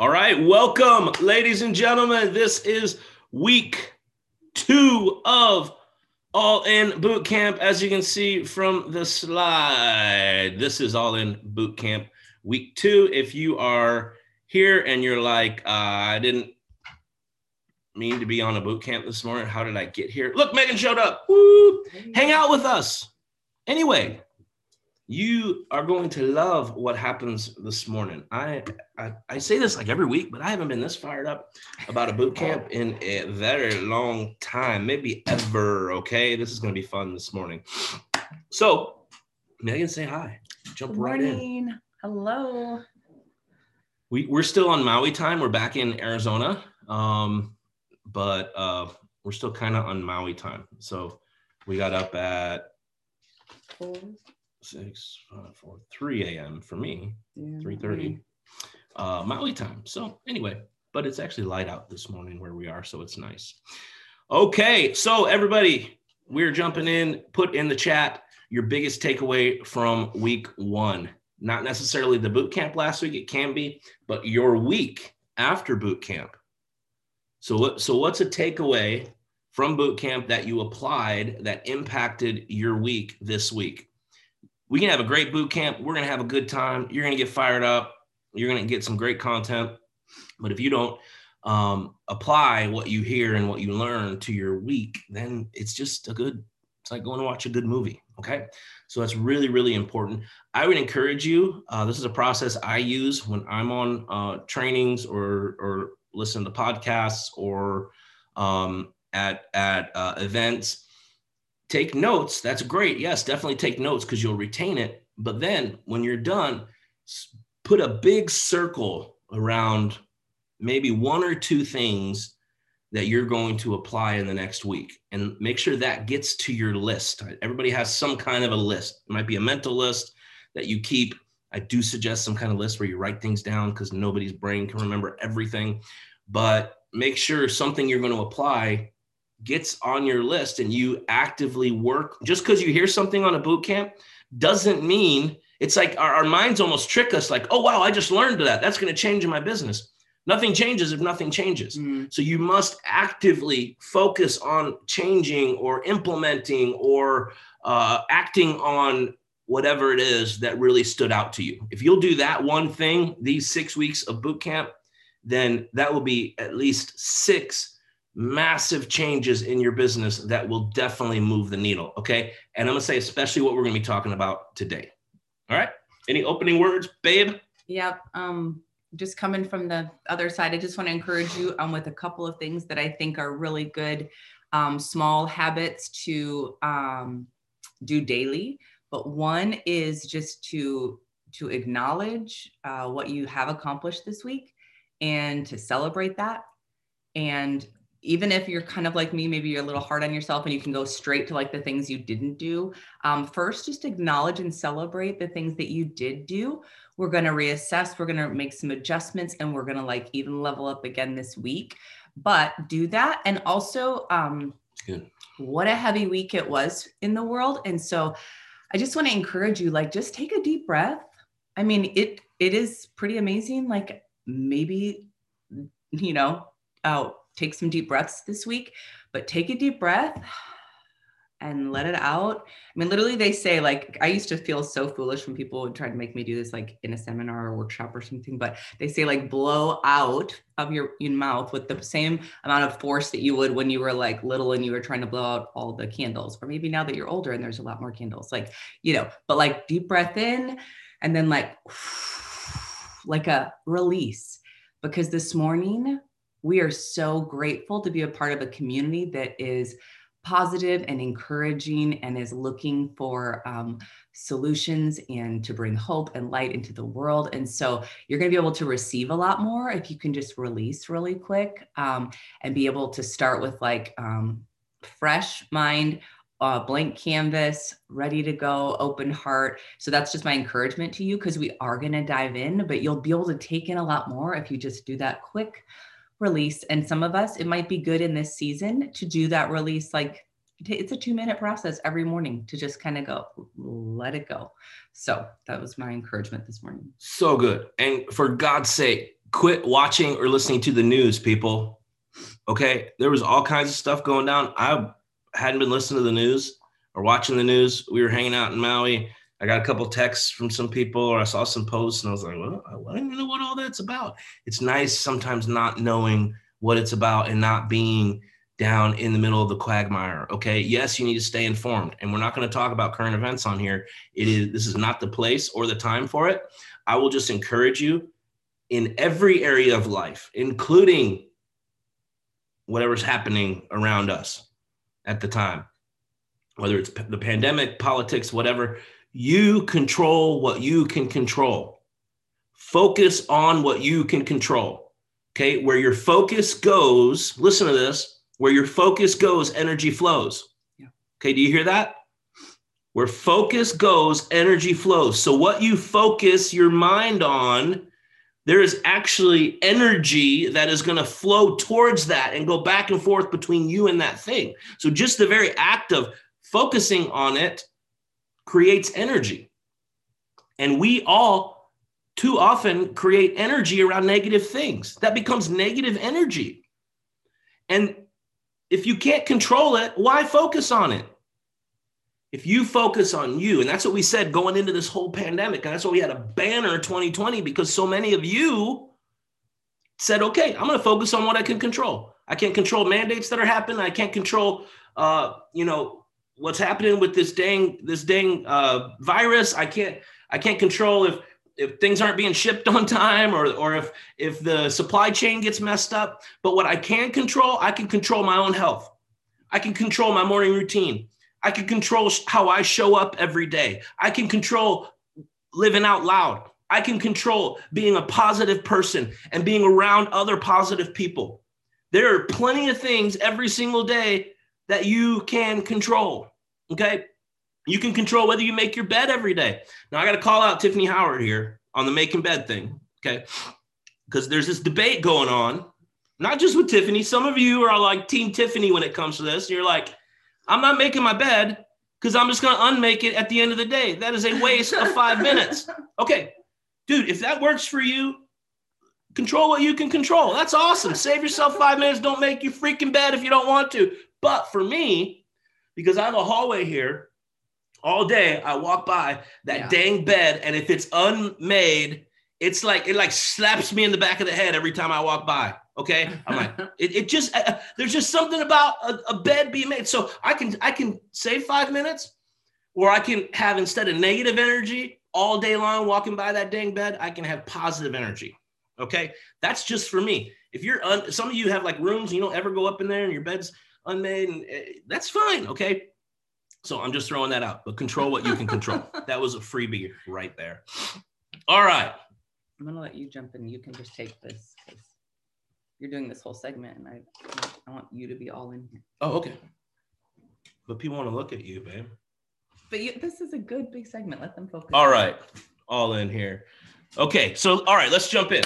All right, welcome, ladies and gentlemen. This is week two of All In Boot Camp. As you can see from the slide, this is All In Boot Camp week two. If you are here and you're like, uh, I didn't mean to be on a boot camp this morning. How did I get here? Look, Megan showed up. Woo! Hang out with us. Anyway, you are going to love what happens this morning. I, I, I say this like every week, but I haven't been this fired up about a boot camp in a very long time, maybe ever. Okay, this is going to be fun this morning. So, Megan, say hi. Jump Good right morning. in. Hello. We we're still on Maui time. We're back in Arizona, um, but uh, we're still kind of on Maui time. So we got up at six, five, four, three a.m. for me. three thirty, uh, Maui time. So anyway, but it's actually light out this morning where we are, so it's nice. Okay, so everybody, we're jumping in. Put in the chat your biggest takeaway from week one. Not necessarily the boot camp last week; it can be, but your week after boot camp. So what? So what's a takeaway from boot camp that you applied that impacted your week this week? We can have a great boot camp. We're going to have a good time. You're going to get fired up. You're going to get some great content. But if you don't um, apply what you hear and what you learn to your week, then it's just a good, it's like going to watch a good movie. Okay. So that's really, really important. I would encourage you. Uh, this is a process I use when I'm on uh, trainings or, or listen to podcasts or um, at, at uh, events take notes. That's great. Yes, definitely take notes because you'll retain it. But then when you're done, put a big circle around maybe one or two things that you're going to apply in the next week and make sure that gets to your list. Everybody has some kind of a list. It might be a mental list that you keep. I do suggest some kind of list where you write things down because nobody's brain can remember everything. But make sure something you're going to apply gets on your list and you actively work just because you hear something on a boot camp doesn't mean it's like our, our minds almost trick us like oh wow i just learned that. That's going to change in my business. Nothing changes if nothing changes. Mm-hmm. so you must actively focus on changing or implementing or uh, acting on whatever it is that really stood out to you. If you'll do that one thing these six weeks of boot camp then that will be at least six massive changes in your business that will definitely move the needle. Okay. And I'm going to say, especially what we're going to be talking about today. All right. Any opening words, babe? Yep. Um, just coming from the other side, I just want to encourage you um, with a couple of things that I think are really good um, small habits to um, do daily. But one is just to to acknowledge uh, what you have accomplished this week and to celebrate that. And even if you're kind of like me, maybe you're a little hard on yourself and you can go straight to like the things you didn't do. Um, first, just acknowledge and celebrate the things that you did do. We're going to reassess, we're going to make some adjustments, and we're going to like even level up again this week. But do that. And also, um, Good. what a heavy week it was in the world. And so I just want to encourage you, like, just take a deep breath. I mean, it it is pretty amazing. Like maybe, you know, uh, take some deep breaths this week, but take a deep breath and let it out. I mean, literally, they say, like, I used to feel so foolish when people would try to make me do this, like in a seminar or workshop or something, but they say, like, blow out of your, your mouth with the same amount of force that you would when you were like little and you were trying to blow out all the candles, or maybe now that you're older and there's a lot more candles, like, you know, but like deep breath in and then like, like a release. Because this morning, we are so grateful to be a part of a community that is positive and encouraging and is looking for um, solutions and to bring hope and light into the world. And so you're going to be able to receive a lot more if you can just release really quick um, and be able to start with like um, fresh mind. Uh, blank canvas, ready to go, open heart. So that's just my encouragement to you because we are going to dive in, but you'll be able to take in a lot more if you just do that quick release. And some of us, it might be good in this season to do that release. Like it's a two minute process every morning to just kind of go, let it go. So that was my encouragement this morning. So good. And for God's sake, quit watching or listening to the news, people. Okay. There was all kinds of stuff going down. I hadn't been listening to the news or watching the news. We were hanging out in Maui. I got a couple texts from some people, or I saw some posts, and I was like, well, I don't even know what all that's about. It's nice sometimes not knowing what it's about and not being down in the middle of the quagmire. Okay. Yes, you need to stay informed. And we're not going to talk about current events on here. It is this is not the place or the time for it. I will just encourage you in every area of life, including whatever's happening around us at the time, whether it's the pandemic, politics, whatever, you control what you can control. Focus on what you can control. Okay. Where your focus goes, listen to this where your focus goes, energy flows. Yeah. Okay. Do you hear that? Where focus goes, energy flows. So, what you focus your mind on, there is actually energy that is going to flow towards that and go back and forth between you and that thing. So, just the very act of focusing on it creates energy. And we all too often create energy around negative things. That becomes negative energy. And if you can't control it, why focus on it? If you focus on you, and that's what we said going into this whole pandemic, and that's why we had a banner 2020 because so many of you said, okay, I'm going to focus on what I can control. I can't control mandates that are happening. I can't control, uh, you know, what's happening with this dang this dang uh, virus. I can't I can't control if if things aren't being shipped on time or or if if the supply chain gets messed up. But what i can control i can control my own health. I can control my morning routine. I can control how i show up every day. I can control living out loud. I can control being a positive person and being around other positive people. There are plenty of things every single day that you can control okay you can control whether you make your bed every day. Now, I got to call out Tiffany Howard here on the making bed thing, okay? Because there's this debate going on, not just with Tiffany. Some of you are like Team Tiffany when it comes to this. You're like, I'm not making my bed because I'm just going to unmake it at the end of the day. That is a waste of five minutes. Okay, dude, if that works for you, control what you can control. That's awesome. Save yourself five minutes. Don't make your freaking bed if you don't want to. But for me, because I have a hallway here, all day I walk by that yeah. dang bed, and if it's unmade, it's like it like slaps me in the back of the head every time I walk by. Okay, I'm like it, it just uh, there's just something about a, a, bed being made. So I can I can save five minutes, or I can have instead of negative energy all day long walking by that dang bed, I can have positive energy. Okay, that's just for me. If you're un, some of you have like rooms you don't ever go up in there and your bed's unmade, and uh, that's fine. Okay, so I'm just throwing that out, but control what you can control. that was a freebie right there. All right. I'm gonna let you jump in. You can just take this because you're doing this whole segment, and I I want you to be all in here. Oh, okay. But people want to look at you, babe. But you, this is a good big segment. Let them focus. All right, all in here. Okay, so all right, let's jump in.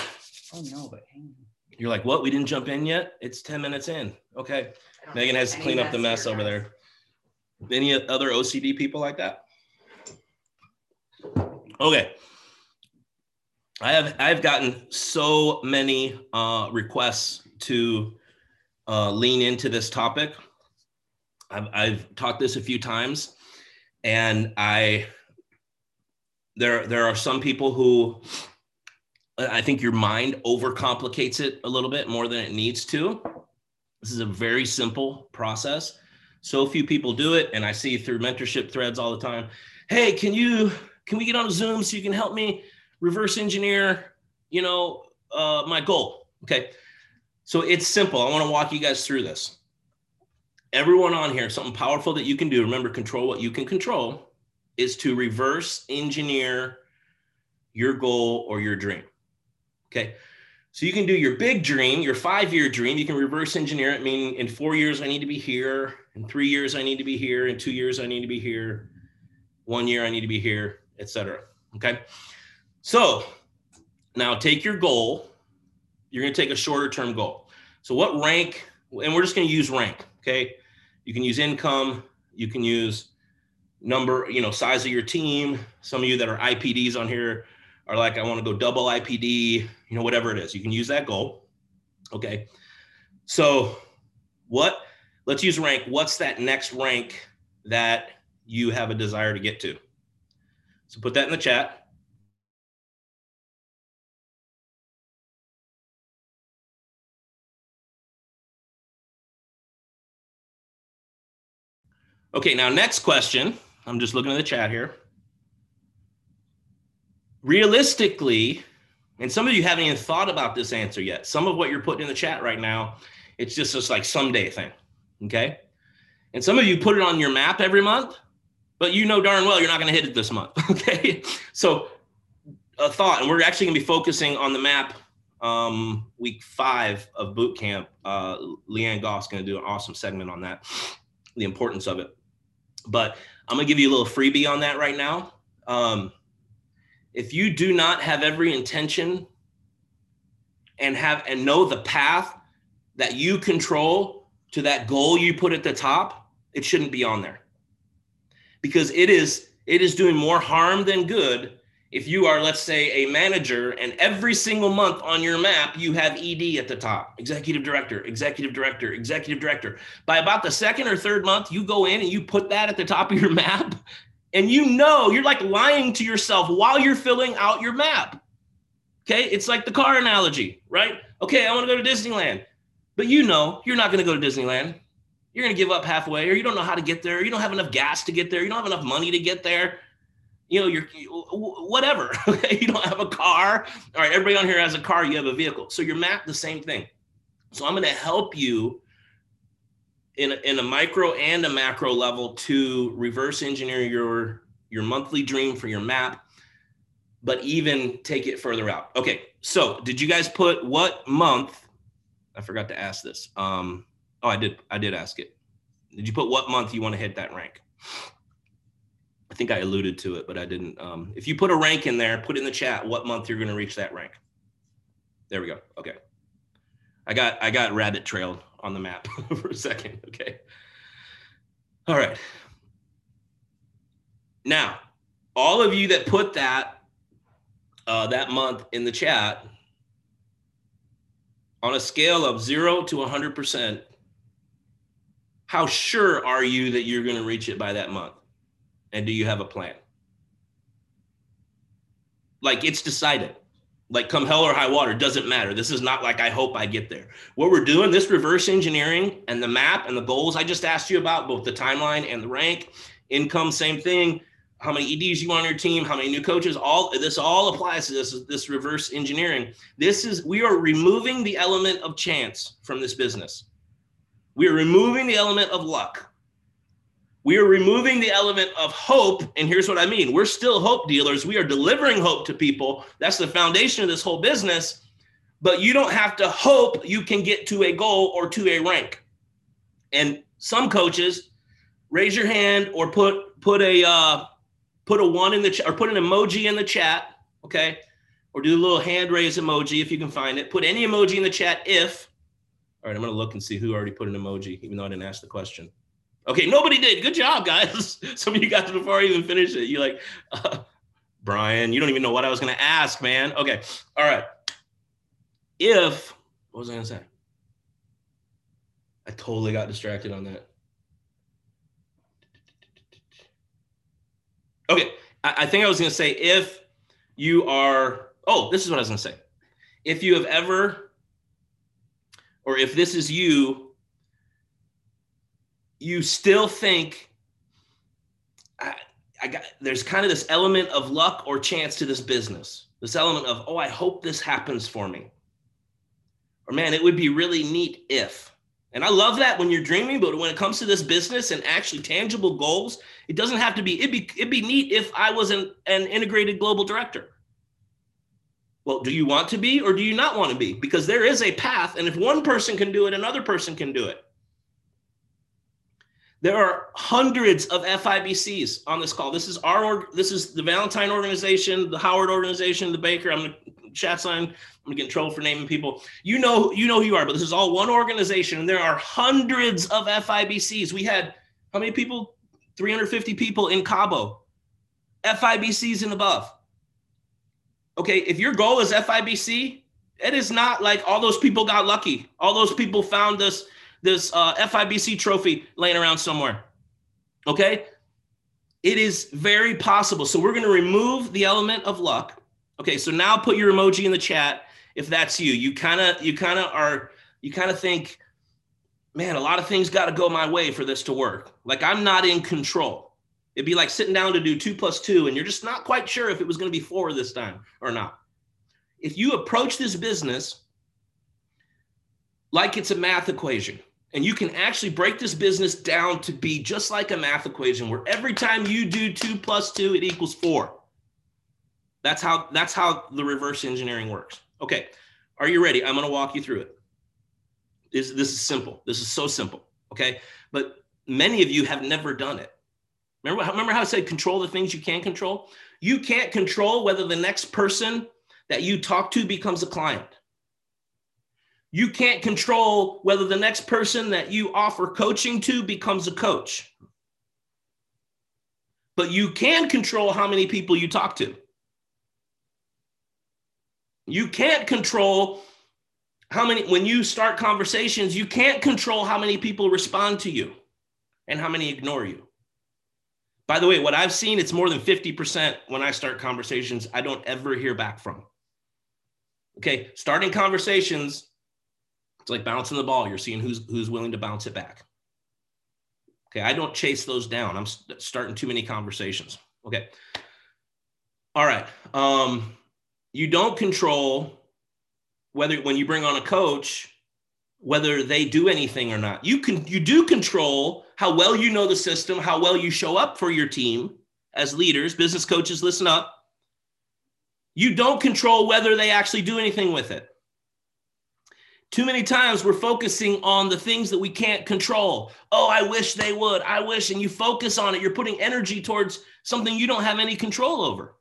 Oh no, but hang on. You're like, what? We didn't jump in yet? It's 10 minutes in. Okay. Megan has to clean up the mess over there. Any other OCD people like that? Okay. I have I've gotten so many uh, requests to uh, lean into this topic. I've, I've talked this a few times, and I there there are some people who I think your mind overcomplicates it a little bit more than it needs to. This is a very simple process. So few people do it and i see through mentorship threads all the time hey can you can we get on zoom so you can help me reverse engineer you know uh, my goal? Okay. So it's simple. I want to walk you guys through this. Everyone on here something powerful that you can do remember control what you can control is to reverse engineer your goal or your dream. Okay so you can do your big dream, your five year dream. You can reverse engineer it, meaning in four years, I need to be here. In three years, I need to be here. In two years, I need to be here. One year, I need to be here, etc. Okay. So now take your goal. You're going to take a shorter term goal. So what rank, and we're just going to use rank. Okay. You can use income. You can use number, you know, size of your team. Some of you that are IPDs on here or like I want to go double IPD, you know, whatever it is. You can use that goal. Okay. So what let's use rank. What's that next rank that you have a desire to get to? So put that in the chat. Okay, now next question. I'm just looking at the chat here. Realistically, and some of you haven't even thought about this answer yet. Some of what you're putting in the chat right now, it's just this like someday thing. Okay. And some of you put it on your map every month, but you know darn well you're not going to hit it this month. Okay. So a thought, and we're actually going to be focusing on the map um, week five of boot camp. Uh, Leanne Goff's going to do an awesome segment on that, the importance of it. But I'm going to give you a little freebie on that right now. Um, if you do not have every intention and have and know the path that you control to that goal you put at the top, it shouldn't be on there. Because it is it is doing more harm than good if you are let's say a manager and every single month on your map you have ed at the top executive director executive director executive director by about the second or third month you go in and you put that at the top of your map and you know you're like lying to yourself while you're filling out your map okay it's like the car analogy right okay i want to go to disneyland but you know you're not going to go to disneyland you're going to give up halfway or you don't know how to get there you don't have enough gas to get there you don't have enough money to get there you know, you're whatever. you don't have a car. All right, everybody on here has a car. You have a vehicle. So your map, the same thing. So I'm going to help you in a, in a micro and a macro level to reverse engineer your your monthly dream for your map, but even take it further out. Okay, so did you guys put what month? I forgot to ask this. Um, oh, I did. I did ask it. Did you put what month you want to hit that rank? I think I alluded to it, but I didn't. Um, if you put a rank in there, put in the chat what month you're going to reach that rank. There we go. Okay. I got I got rabbit trailed on the map for a second. Okay. All right. Now, all of you that put that uh, that month in the chat on a scale of zero to 100%, how sure are you that you're going to reach it by that month? And do you have a plan? Like it's decided. Like come hell or high water, doesn't matter. This is not like I hope I get there. What we're doing, this reverse engineering and the map and the goals I just asked you about, both the timeline and the rank, income, same thing. How many EDs you want on your team, how many new coaches, all this all applies to this, this reverse engineering. This is we are removing the element of chance from this business. We are removing the element of luck we are removing the element of hope. And here's what I mean we're still hope dealers. We are delivering hope to people. That's the foundation of this whole business. But you don't have to hope you can get to a goal or to a rank. And some coaches raise your hand or put put a uh, put a one in the chat or put an emoji in the chat, okay? Or do a little hand raise emoji if you can find it. Put any emoji in the chat if. All right, I'm gonna look and see who already put an emoji, even though I didn't ask the question. Okay, nobody did. Good job, guys. Some of you guys before I even finished it, You're like, uh, Brian, you don't even know what I was going to ask, man. Okay, all right. If what was I going to say? I totally got distracted on that. Okay, I, I think I was going to say if you are. Oh, this is what I was going to say. If you have ever, or if this is you you still think I, I got there's kind of this element of luck or chance to this business. This element of, oh, I hope this happens for me. Or man, it would be really neat if. And I love that when you're dreaming, but when it comes to this business and actually tangible goals, it doesn't have to be, it'd be, it'd be neat if I was an, an integrated global director. Well, do you want to be or do you not want to be? Because there is a path. And if one person can do it, another person can do it. There are hundreds of FIBCs on this call. This is our this is the Valentine organization, the Howard organization, the Baker. I'm gonna chat sign. I'm gonna get in trouble for naming people. You know, you know who you are, but this is all one organization, and there are hundreds of FIBCs. We had how many people? 350 people in Cabo, FIBCs and above. Okay, if your goal is FIBC, it is not like all those people got lucky. All those people found this this uh, FIBC trophy laying around somewhere. Okay, it is very possible. So we're going to remove the element of luck. Okay, so now put your emoji in the chat if that's you. You kind of you kind of are you kind of think, man, a lot of things got to go my way for this to work. Like I'm not in control. It'd be like sitting down to do two plus two, and you're just not quite sure if it was going to be four this time or not. If you approach this business like it's a math equation, and you can actually break this business down to be just like a math equation where every time you do two plus two, it equals four. That's how that's how the reverse engineering works. Okay. Are you ready? I'm to walk you through it. This, this is simple. This is so simple. Okay. But many of you have never done it. Remember, remember how I said control the things you can control? You can't control whether the next person that you talk to becomes a client. You can't control whether the next person that you offer coaching to becomes a coach. But you can control how many people you talk to. You can't control how many, when you start conversations, you can't control how many people respond to you and how many ignore you. By the way, what I've seen, it's more than 50% when I start conversations, I don't ever hear back from. Okay, starting conversations, it's like bouncing the ball. You're seeing who's who's willing to bounce it back. Okay, I don't chase those down. I'm starting too many conversations. Okay. All right. Um, you don't control whether when you bring on a coach whether they do anything or not you can you do control how well you know the system how well you show up for your team as leaders business coaches listen up you don't control whether they actually do anything with it too many times we're focusing on the things that we can't control oh i wish they would i wish and you focus on it you're putting energy towards something you don't have any control over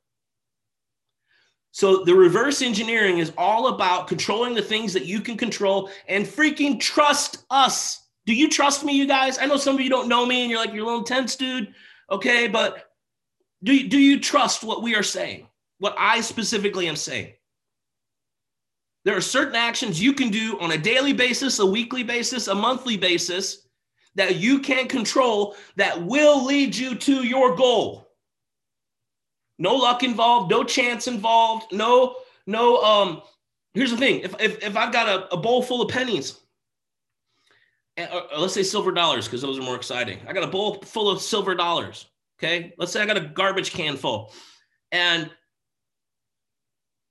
so the reverse engineering is all about controlling the things that you can control and freaking trust us. Do you trust me, you guys? I know some of you don't know me and you're like, you're a little tense, dude. Okay, but do you, do you trust what we are saying? What I specifically am saying? There are certain actions you can do on a daily basis, a weekly basis, a monthly basis that you can control that will lead you to your goal. No luck involved, no chance involved, no, no, um, here's the thing. If if, if I've got a, a bowl full of pennies, or, let's say silver dollars, because those are more exciting. I got a bowl full of silver dollars. Okay. Let's say I got a garbage can full. And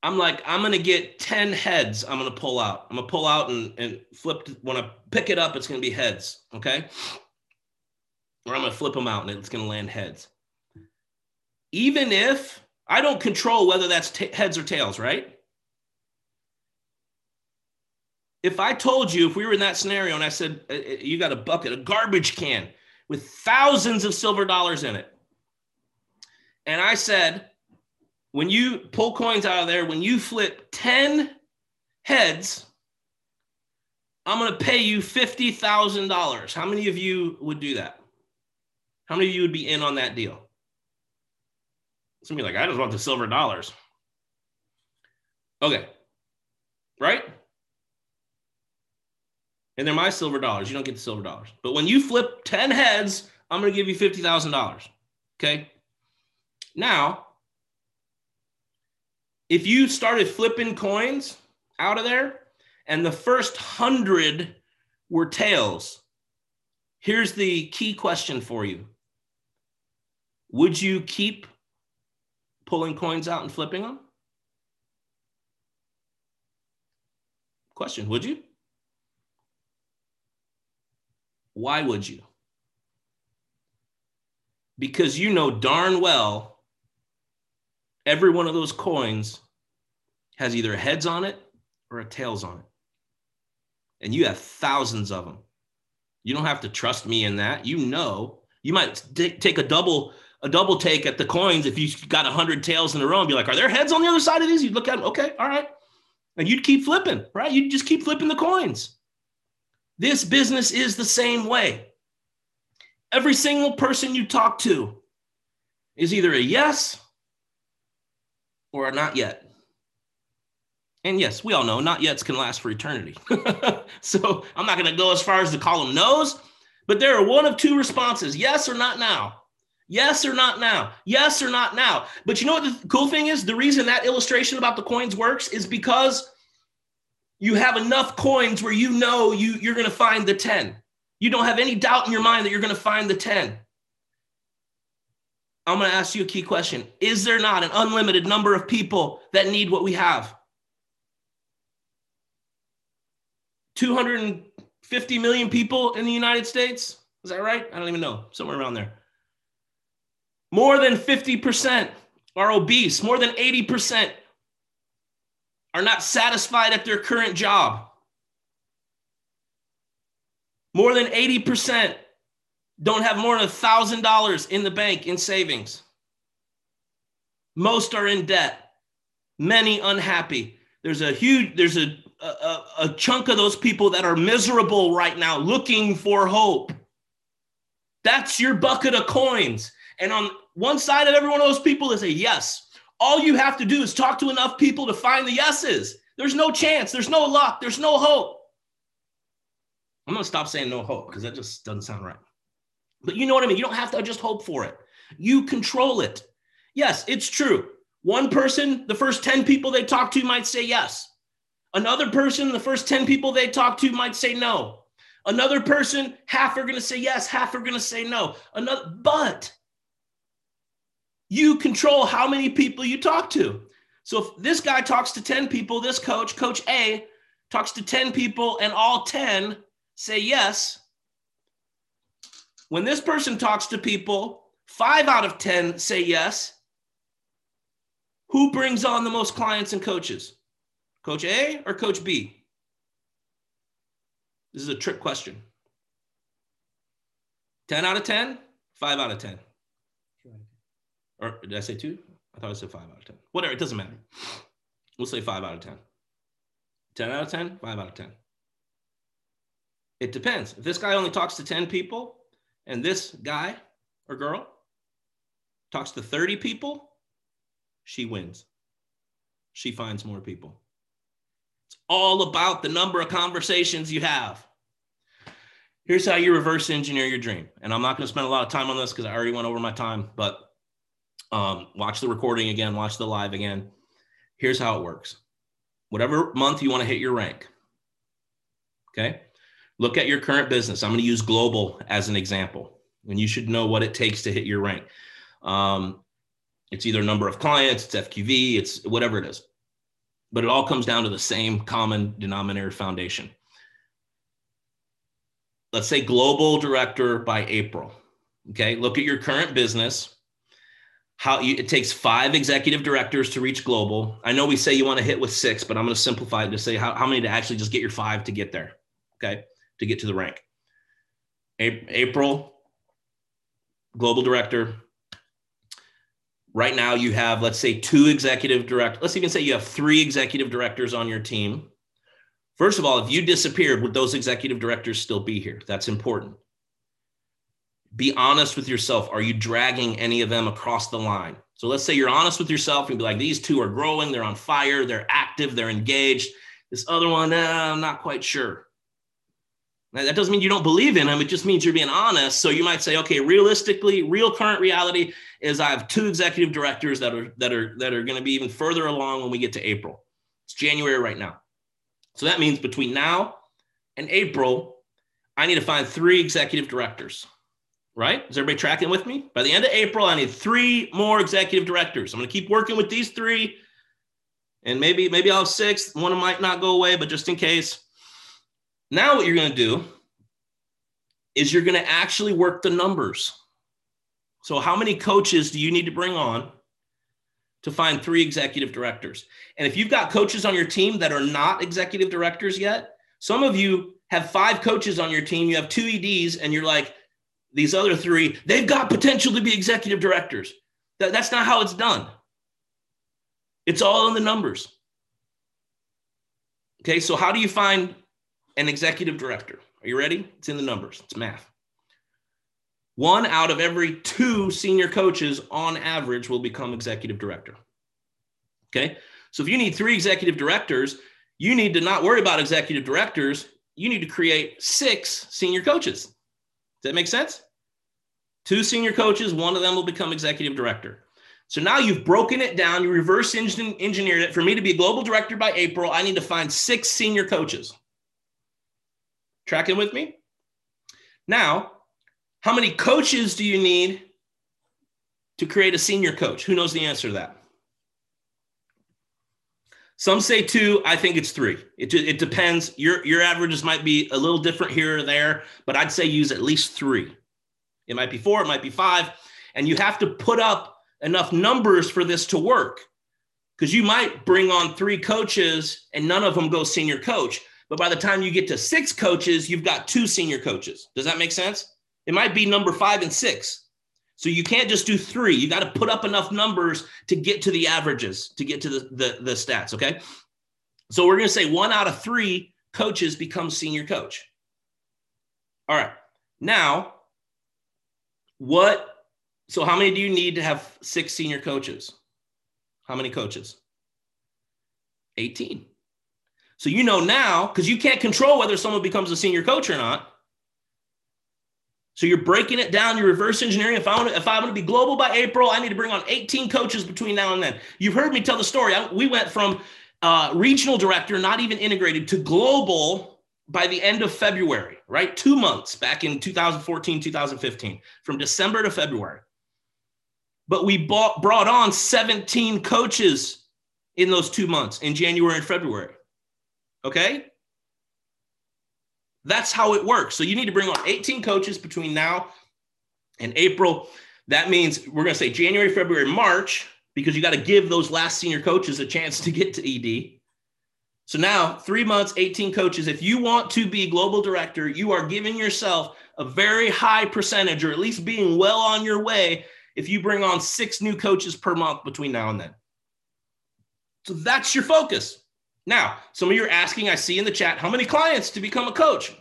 I'm like, I'm gonna get 10 heads. I'm gonna pull out. I'm gonna pull out and, and flip. When I pick it up, it's gonna be heads. Okay. Or I'm gonna flip them out and it's gonna land heads even if I don't control whether that's t- heads or tails, right? If I told you, if we were in that scenario and I said, uh, uh, you got a bucket, a garbage can with thousands of silver dollars in it, and I said, when you pull coins out of there, when you flip 10 heads, I'm going to pay you $50,000. How many of you would do that? How many of you would be in on that deal? Be like, I just want the silver dollars. Okay. Right? And they're my silver dollars. You don't get the silver dollars. But when you flip 10 heads, I'm going to give you $50,000. Okay. Now, if you started flipping coins out of there and the first hundred were tails, here's the key question for you Would you keep pulling coins out and flipping them? Question Would you? Why would you? Because you know darn well every one of those coins has either heads on it or a tails on it. And you have thousands of them. You don't have to trust me in that. You know, you might t- take a double a double take at the coins if you got 100 tails in a row and be like, are there heads on the other side of these? You'd look at them, okay, all right. And you'd keep flipping, right? You'd just keep flipping the coins. This business is the same way. Every single person you talk to is either a yes or not yet. And yes, we all know not yets can last for eternity. so I'm not going to go as far as to call them no's, but there are one of two responses yes or not now. Yes or not now. Yes or not now. But you know what the cool thing is? The reason that illustration about the coins works is because you have enough coins where you know you, you're going to find the 10. You don't have any doubt in your mind that you're going to find the 10. I'm going to ask you a key question. Is there not an unlimited number of people that need what we have? 250 million people in the United States? Is that right? I don't even know. Somewhere around there. More than 50% are obese. More than 80% are not satisfied at their current job. More than 80% don't have more than a $1,000 in the bank in savings. Most are in debt, many unhappy. There's a huge, there's a, a, a chunk of those people that are miserable right now, looking for hope. That's your bucket of coins. And on one side of every one of those people is a yes. All you have to do is talk to enough people to find the yeses. There's no chance, there's no luck, there's no hope. I'm going to stop saying no hope because that just doesn't sound right. But you know what I mean? You don't have to just hope for it. You control it. Yes, it's true. One person, the first 10 people they talk to might say yes. Another person, the first 10 people they talk to might say no. Another person, half are going to say yes, half are going to say no. Another, but you control how many people you talk to. So if this guy talks to 10 people, this coach, coach A, talks to 10 people and all 10 say yes, when this person talks to people, five out of 10 say yes. Who brings on the most clients and coaches? Coach A or Coach B? This is a trick question. 10 out of 10, 5 out of 10. Or did I say two? I thought I said 5 out of 10. Whatever, it doesn't matter. We'll say 5 out of 10. 10 out of 10, 5 out of 10. It depends. If this guy only talks to 10 people, and this guy or girl talks to 30 people, she wins. She finds more people. It's all about the number of conversations you have. Here's how you reverse engineer your dream. And I'm not going to spend a lot of time on this because I already went over my time, but um, watch the recording again, watch the live again. Here's how it works whatever month you want to hit your rank, okay? Look at your current business. I'm going to use global as an example, and you should know what it takes to hit your rank. Um, it's either number of clients, it's FQV, it's whatever it is. But it all comes down to the same common denominator foundation. Let's say global director by April. Okay, look at your current business. How you, it takes five executive directors to reach global. I know we say you want to hit with six, but I'm going to simplify it to say how, how many to actually just get your five to get there. Okay to get to the rank. April, global director. Right now, you have, let's say, two executive directors. Let's even say you have three executive directors on your team. First of all, if you disappeared, would those executive directors still be here? That's important. Be honest with yourself. Are you dragging any of them across the line? So let's say you're honest with yourself and be like, these two are growing, they're on fire, they're active, they're engaged. This other one, eh, I'm not quite sure. That doesn't mean you don't believe in him. It just means you're being honest. So you might say, okay, realistically, real current reality is I have two executive directors that are that are that are going to be even further along when we get to April. It's January right now. So that means between now and April, I need to find three executive directors. Right? Is everybody tracking with me? By the end of April, I need three more executive directors. I'm going to keep working with these three. And maybe, maybe I'll have six. One might not go away, but just in case, now, what you're going to do is you're going to actually work the numbers. So, how many coaches do you need to bring on to find three executive directors? And if you've got coaches on your team that are not executive directors yet, some of you have five coaches on your team, you have two EDs, and you're like, these other three, they've got potential to be executive directors. That, that's not how it's done. It's all in the numbers. Okay, so how do you find an executive director. Are you ready? It's in the numbers, it's math. One out of every two senior coaches on average will become executive director. Okay. So if you need three executive directors, you need to not worry about executive directors. You need to create six senior coaches. Does that make sense? Two senior coaches, one of them will become executive director. So now you've broken it down, you reverse engineered it. For me to be global director by April, I need to find six senior coaches. Tracking with me? Now, how many coaches do you need to create a senior coach? Who knows the answer to that? Some say two. I think it's three. It, it depends. Your, your averages might be a little different here or there, but I'd say use at least three. It might be four, it might be five. And you have to put up enough numbers for this to work because you might bring on three coaches and none of them go senior coach. But by the time you get to six coaches, you've got two senior coaches. Does that make sense? It might be number five and six. So you can't just do three. You got to put up enough numbers to get to the averages, to get to the, the, the stats. Okay. So we're going to say one out of three coaches becomes senior coach. All right. Now, what? So how many do you need to have six senior coaches? How many coaches? 18. So you know now, because you can't control whether someone becomes a senior coach or not. So you're breaking it down, you're reverse engineering. If I want to, if I'm going to be global by April, I need to bring on 18 coaches between now and then. You've heard me tell the story. I, we went from uh, regional director, not even integrated, to global by the end of February, right? Two months back in 2014, 2015, from December to February. But we bought, brought on 17 coaches in those two months in January and February. Okay. That's how it works. So you need to bring on 18 coaches between now and April. That means we're going to say January, February, March, because you got to give those last senior coaches a chance to get to ED. So now, three months, 18 coaches. If you want to be global director, you are giving yourself a very high percentage, or at least being well on your way, if you bring on six new coaches per month between now and then. So that's your focus. Now, some of you are asking, I see in the chat, how many clients to become a coach?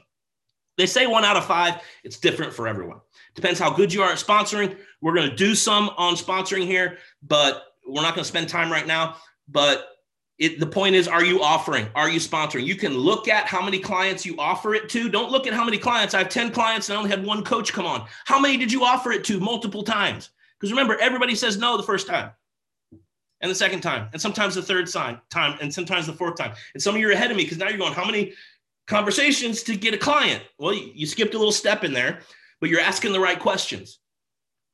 They say one out of five. It's different for everyone. Depends how good you are at sponsoring. We're going to do some on sponsoring here, but we're not going to spend time right now. But it, the point is, are you offering? Are you sponsoring? You can look at how many clients you offer it to. Don't look at how many clients. I have 10 clients and I only had one coach come on. How many did you offer it to multiple times? Because remember, everybody says no the first time and the second time, and sometimes the third time, time, and sometimes the fourth time. And some of you are ahead of me because now you're going, how many conversations to get a client? Well, you, you skipped a little step in there, but you're asking the right questions.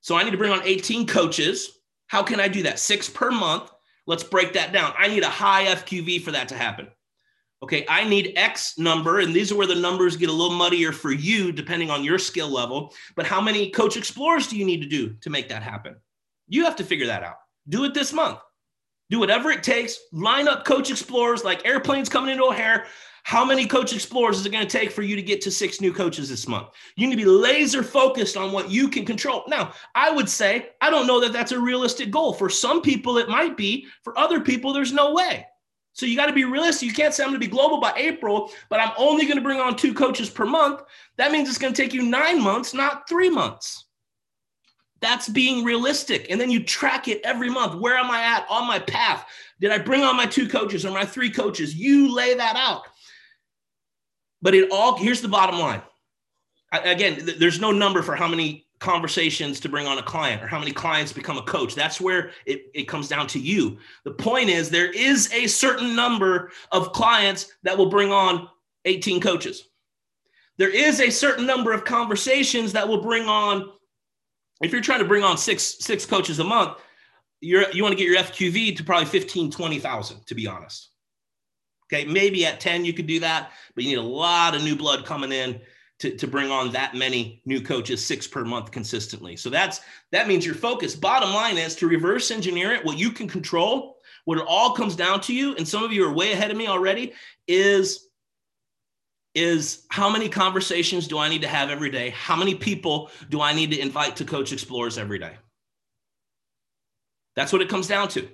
So I need to bring on 18 coaches. How can I do that? Six per month. Let's break that down. I need a high FQV for that to happen. Okay, I need X number, and these are where the numbers get a little muddier for you, depending on your skill level. But how many coach explorers do you need to do to make that happen? You have to figure that out. Do it this month. Do whatever it takes. Line up coach explorers like airplanes coming into O'Hare. How many coach explorers is it going to take for you to get to six new coaches this month? You need to be laser focused on what you can control. Now, I would say, I don't know that that's a realistic goal. For some people, it might be. For other people, there's no way. So you got to be realistic. You can't say I'm going to be global by April, but I'm only going to bring on two coaches per month. That means it's going to take you nine months, not three months. That's being realistic. And then you track it every month. Where am I at on my path? Did I bring on my two coaches or my three coaches? You lay that out. But it all, here's the bottom line. I, again, th- there's no number for how many conversations to bring on a client or how many clients become a coach. That's where it, it comes down to you. The point is, there is a certain number of clients that will bring on 18 coaches. There is a certain number of conversations that will bring on if you're trying to bring on six six coaches a month, you're you want to get your FQV to probably 15, 20,000 to be honest. Okay, maybe at 10 you could do that, but you need a lot of new blood coming in to, to bring on that many new coaches, six per month consistently. So that's that means your focus. Bottom line is to reverse engineer it, what you can control, what it all comes down to you, and some of you are way ahead of me already, is is how many conversations do I need to have every day? How many people do I need to invite to Coach Explorers every day? That's what it comes down to.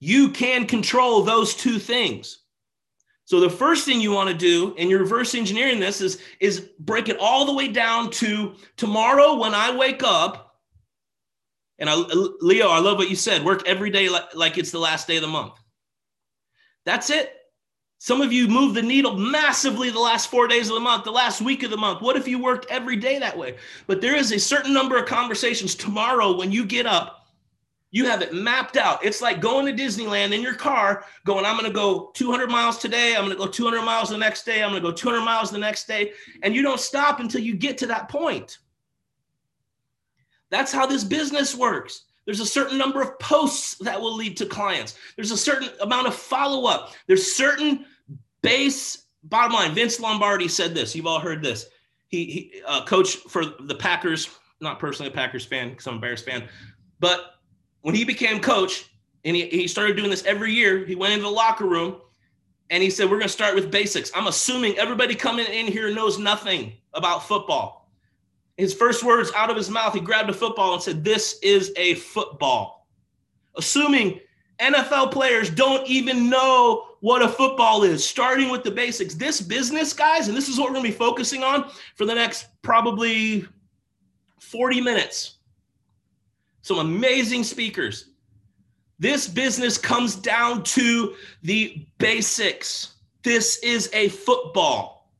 You can control those two things. So the first thing you want to do in your reverse engineering this is, is break it all the way down to tomorrow when I wake up. And I, Leo, I love what you said. Work every day like, like it's the last day of the month. That's it. Some of you move the needle massively the last four days of the month, the last week of the month. What if you worked every day that way? But there is a certain number of conversations tomorrow when you get up, you have it mapped out. It's like going to Disneyland in your car, going, I'm going to go 200 miles today. I'm going to go 200 miles the next day. I'm going to go 200 miles the next day. And you don't stop until you get to that point. That's how this business works. There's a certain number of posts that will lead to clients. There's a certain amount of follow up. There's certain base bottom line. Vince Lombardi said this. You've all heard this. He, he uh, coach for the Packers, not personally a Packers fan because I'm a Bears fan, but when he became coach and he, he started doing this every year, he went into the locker room and he said, We're going to start with basics. I'm assuming everybody coming in here knows nothing about football his first words out of his mouth, he grabbed a football and said, This is a football. Assuming NFL players don't even know what a football is, starting with the basics. This business, guys, and this is what we're going to be focusing on for the next probably 40 minutes. Some amazing speakers. This business comes down to the basics. This is a football.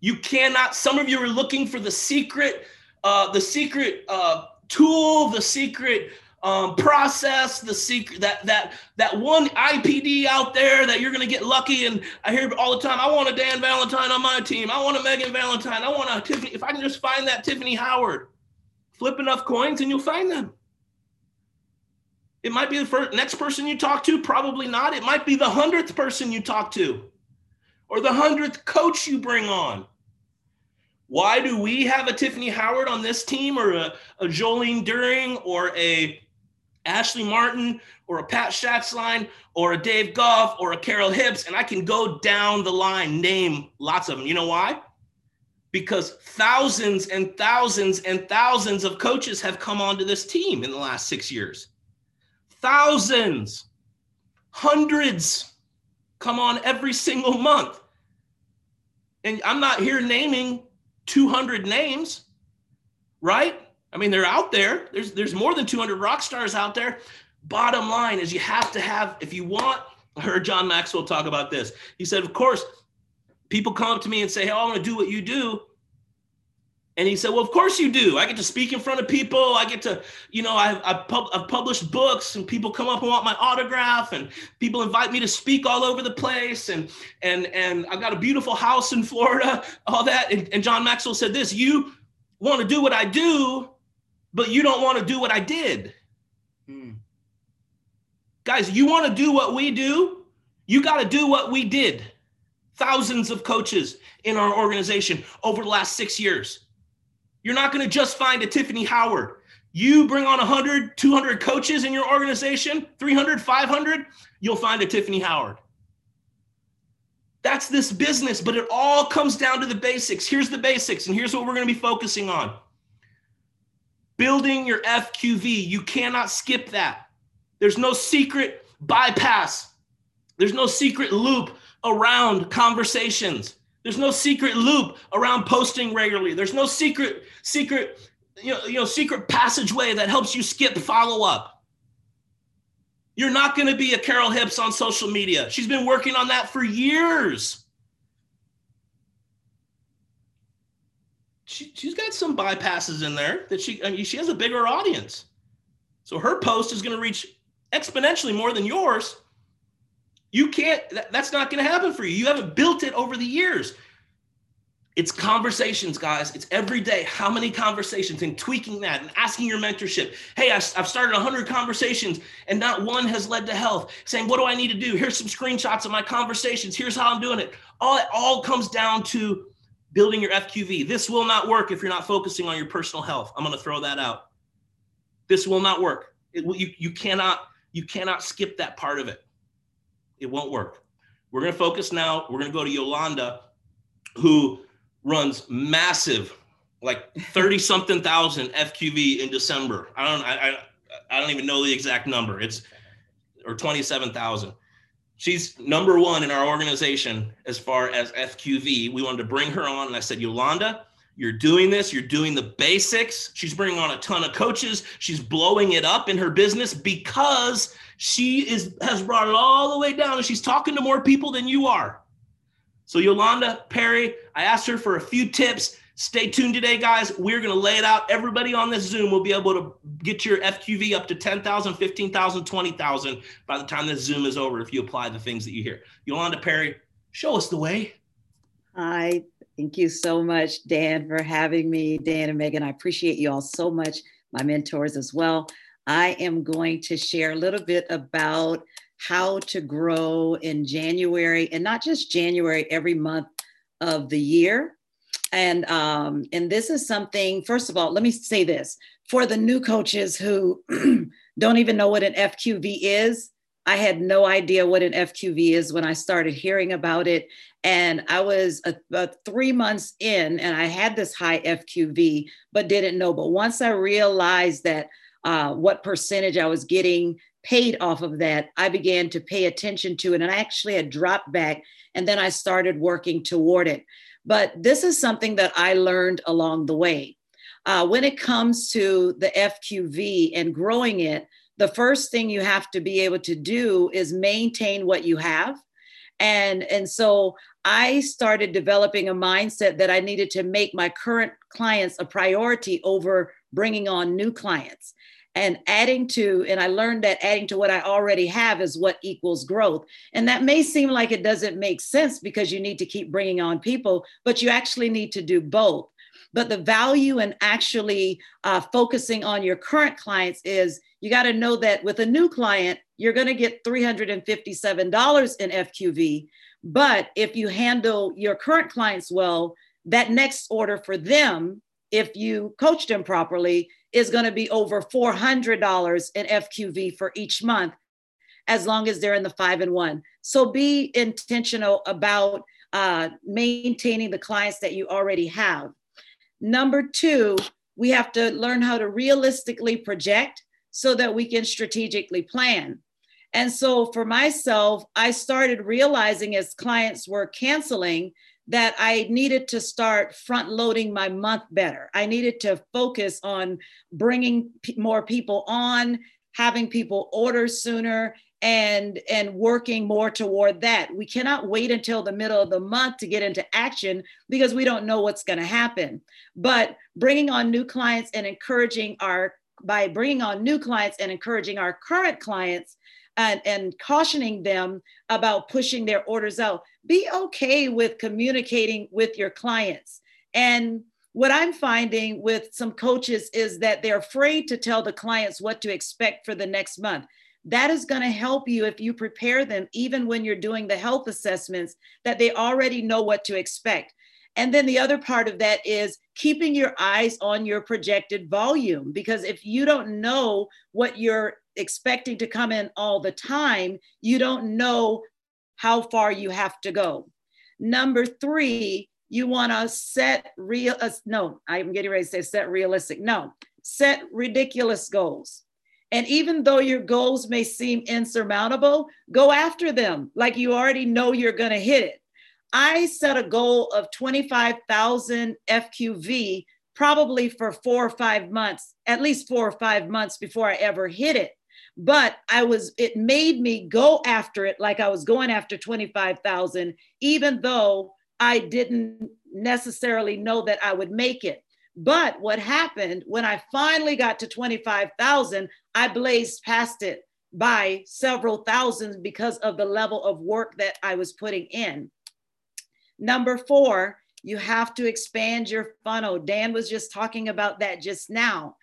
You cannot, some of you are looking for the secret uh, the secret uh, tool, the secret um, process, the secret that that that one IPD out there that you're gonna get lucky. And I hear all the time, I want a Dan Valentine on my team. I want a Megan Valentine. I want a Tiffany. If I can just find that Tiffany Howard, flip enough coins and you'll find them. It might be the first, next person you talk to, probably not. It might be the hundredth person you talk to, or the hundredth coach you bring on. Why do we have a Tiffany Howard on this team or a, a Jolene During or a Ashley Martin or a Pat Schatzline or a Dave Goff or a Carol Hibbs? And I can go down the line, name lots of them. You know why? Because thousands and thousands and thousands of coaches have come onto this team in the last six years. Thousands, hundreds come on every single month. And I'm not here naming 200 names, right? I mean, they're out there. There's there's more than 200 rock stars out there. Bottom line is you have to have if you want. I heard John Maxwell talk about this. He said, of course, people come up to me and say, "Hey, I want to do what you do." And he said, Well, of course you do. I get to speak in front of people. I get to, you know, I've, I've, pub- I've, published books and people come up and want my autograph and people invite me to speak all over the place. And, and, and I've got a beautiful house in Florida, all that. And, and John Maxwell said this You want to do what I do, but you don't want to do what I did. Hmm. Guys, you want to do what we do, you got to do what we did. Thousands of coaches in our organization over the last six years. You're not going to just find a Tiffany Howard. You bring on 100, 200 coaches in your organization, 300, 500, you'll find a Tiffany Howard. That's this business, but it all comes down to the basics. Here's the basics, and here's what we're going to be focusing on building your FQV. You cannot skip that. There's no secret bypass, there's no secret loop around conversations. There's no secret loop around posting regularly. There's no secret, secret, you know, you know secret passageway that helps you skip follow up. You're not going to be a Carol Hibbs on social media. She's been working on that for years. She, she's got some bypasses in there that she, I mean, she has a bigger audience. So her post is going to reach exponentially more than yours you can't, that's not going to happen for you. You haven't built it over the years. It's conversations, guys. It's every day. How many conversations and tweaking that and asking your mentorship. Hey, I've started 100 conversations and not one has led to health. Saying, what do I need to do? Here's some screenshots of my conversations. Here's how I'm doing it. All, it all comes down to building your FQV. This will not work if you're not focusing on your personal health. I'm going to throw that out. This will not work. It, you, you cannot you cannot skip that part of it. It won't work. We're going to focus now. We're going to go to Yolanda, who runs massive, like 30 something thousand FQV in December. I don't, I, I, I don't even know the exact number. It's, or 27,000. She's number one in our organization as far as FQV. We wanted to bring her on. And I said, Yolanda, You're doing this, you're doing the basics. She's bringing on a ton of coaches. She's blowing it up in her business because she is has brought it all the way down and she's talking to more people than you are. So Yolanda Perry, I asked her for a few tips. Stay tuned today, guys. We're going to lay it out. Everybody on this Zoom will be able to get your FQV up to 10,000, 15,000, 20,000 by the time this Zoom is over if you apply the things that you hear. Yolanda Perry, show us the way. Hi, thank you so much, Dan, for having me. Dan and Megan, I appreciate you all so much, my mentors as well. I am going to share a little bit about how to grow in January and not just January, every month of the year. And um, and this is something, first of all, let me say this for the new coaches who don't even know what an FQV is. I had no idea what an FQV is when I started hearing about it. And I was about three months in and I had this high FQV, but didn't know. But once I realized that uh, what percentage I was getting paid off of that, I began to pay attention to it. And I actually had dropped back and then I started working toward it. But this is something that I learned along the way. Uh, when it comes to the FQV and growing it, the first thing you have to be able to do is maintain what you have. And and so i started developing a mindset that i needed to make my current clients a priority over bringing on new clients. And adding to and i learned that adding to what i already have is what equals growth. And that may seem like it doesn't make sense because you need to keep bringing on people but you actually need to do both but the value in actually uh, focusing on your current clients is you got to know that with a new client, you're going to get $357 in FQV. But if you handle your current clients well, that next order for them, if you coach them properly, is going to be over $400 in FQV for each month, as long as they're in the five and one. So be intentional about uh, maintaining the clients that you already have. Number two, we have to learn how to realistically project so that we can strategically plan. And so for myself, I started realizing as clients were canceling that I needed to start front loading my month better. I needed to focus on bringing p- more people on, having people order sooner and and working more toward that. We cannot wait until the middle of the month to get into action because we don't know what's going to happen. But bringing on new clients and encouraging our by bringing on new clients and encouraging our current clients and, and cautioning them about pushing their orders out. Be okay with communicating with your clients. And what I'm finding with some coaches is that they're afraid to tell the clients what to expect for the next month. That is going to help you if you prepare them, even when you're doing the health assessments, that they already know what to expect. And then the other part of that is keeping your eyes on your projected volume, because if you don't know what you're expecting to come in all the time, you don't know how far you have to go. Number three, you want to set real, uh, no, I'm getting ready to say set realistic. No, set ridiculous goals. And even though your goals may seem insurmountable, go after them like you already know you're going to hit it. I set a goal of 25,000 FQV probably for four or five months, at least four or five months before I ever hit it. But I was, it made me go after it like I was going after 25,000, even though I didn't necessarily know that I would make it. But what happened when I finally got to 25,000, I blazed past it by several thousands because of the level of work that I was putting in. Number four, you have to expand your funnel. Dan was just talking about that just now.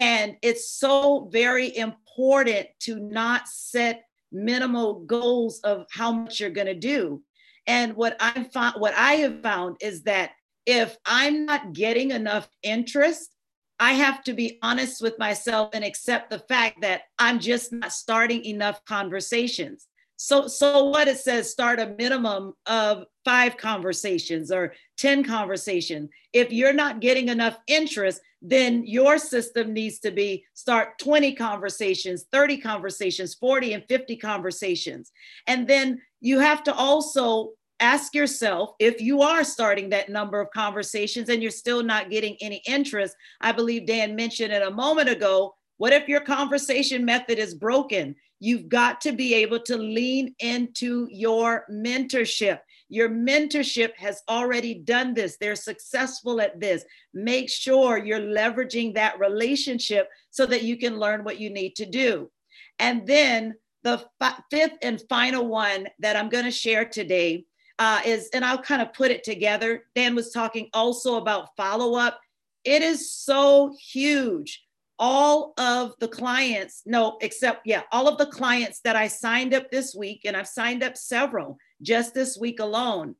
And it's so very important to not set minimal goals of how much you're going to do. And what I found, what I have found is that if I'm not getting enough interest, I have to be honest with myself and accept the fact that I'm just not starting enough conversations. So, so what it says, start a minimum of five conversations or 10 conversations. If you're not getting enough interest, then your system needs to be start 20 conversations, 30 conversations, 40 and 50 conversations. And then you have to also ask yourself if you are starting that number of conversations and you're still not getting any interest. I believe Dan mentioned it a moment ago. What if your conversation method is broken? You've got to be able to lean into your mentorship. Your mentorship has already done this, they're successful at this. Make sure you're leveraging that relationship so that you can learn what you need to do. And then the f- fifth and final one that I'm going to share today uh, is, and I'll kind of put it together. Dan was talking also about follow up. It is so huge. All of the clients, no, except, yeah, all of the clients that I signed up this week, and I've signed up several just this week alone,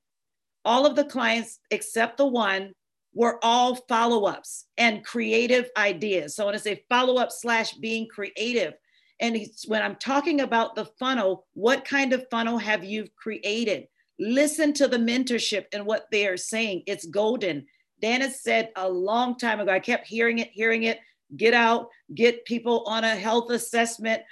all of the clients except the one were all follow ups and creative ideas. So I want to say follow up slash being creative. And when I'm talking about the funnel, what kind of funnel have you created? Listen to the mentorship and what they are saying. It's golden. Dan has said a long time ago, I kept hearing it, hearing it. Get out, get people on a health assessment.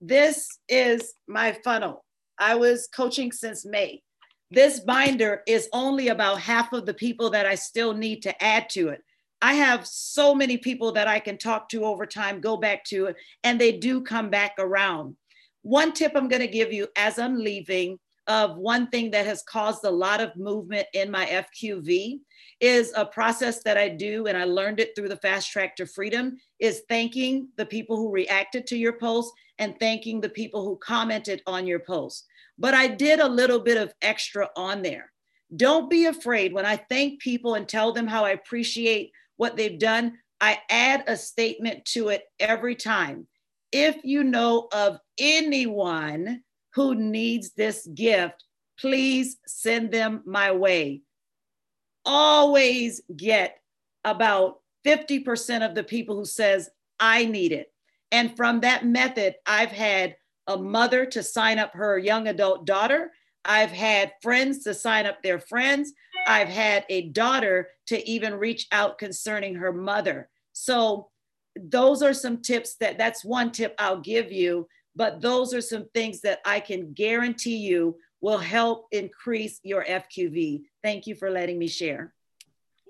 This is my funnel. I was coaching since May. This binder is only about half of the people that I still need to add to it. I have so many people that I can talk to over time, go back to it, and they do come back around. One tip I'm going to give you as I'm leaving of one thing that has caused a lot of movement in my FQV is a process that I do, and I learned it through the fast track to freedom, is thanking the people who reacted to your post and thanking the people who commented on your post. But I did a little bit of extra on there. Don't be afraid when I thank people and tell them how I appreciate what they've done. I add a statement to it every time. If you know of anyone who needs this gift, please send them my way. Always get about 50% of the people who says, I need it. And from that method, I've had a mother to sign up her young adult daughter. I've had friends to sign up their friends. I've had a daughter to even reach out concerning her mother. So those are some tips that that's one tip I'll give you but those are some things that I can guarantee you will help increase your FQV. Thank you for letting me share.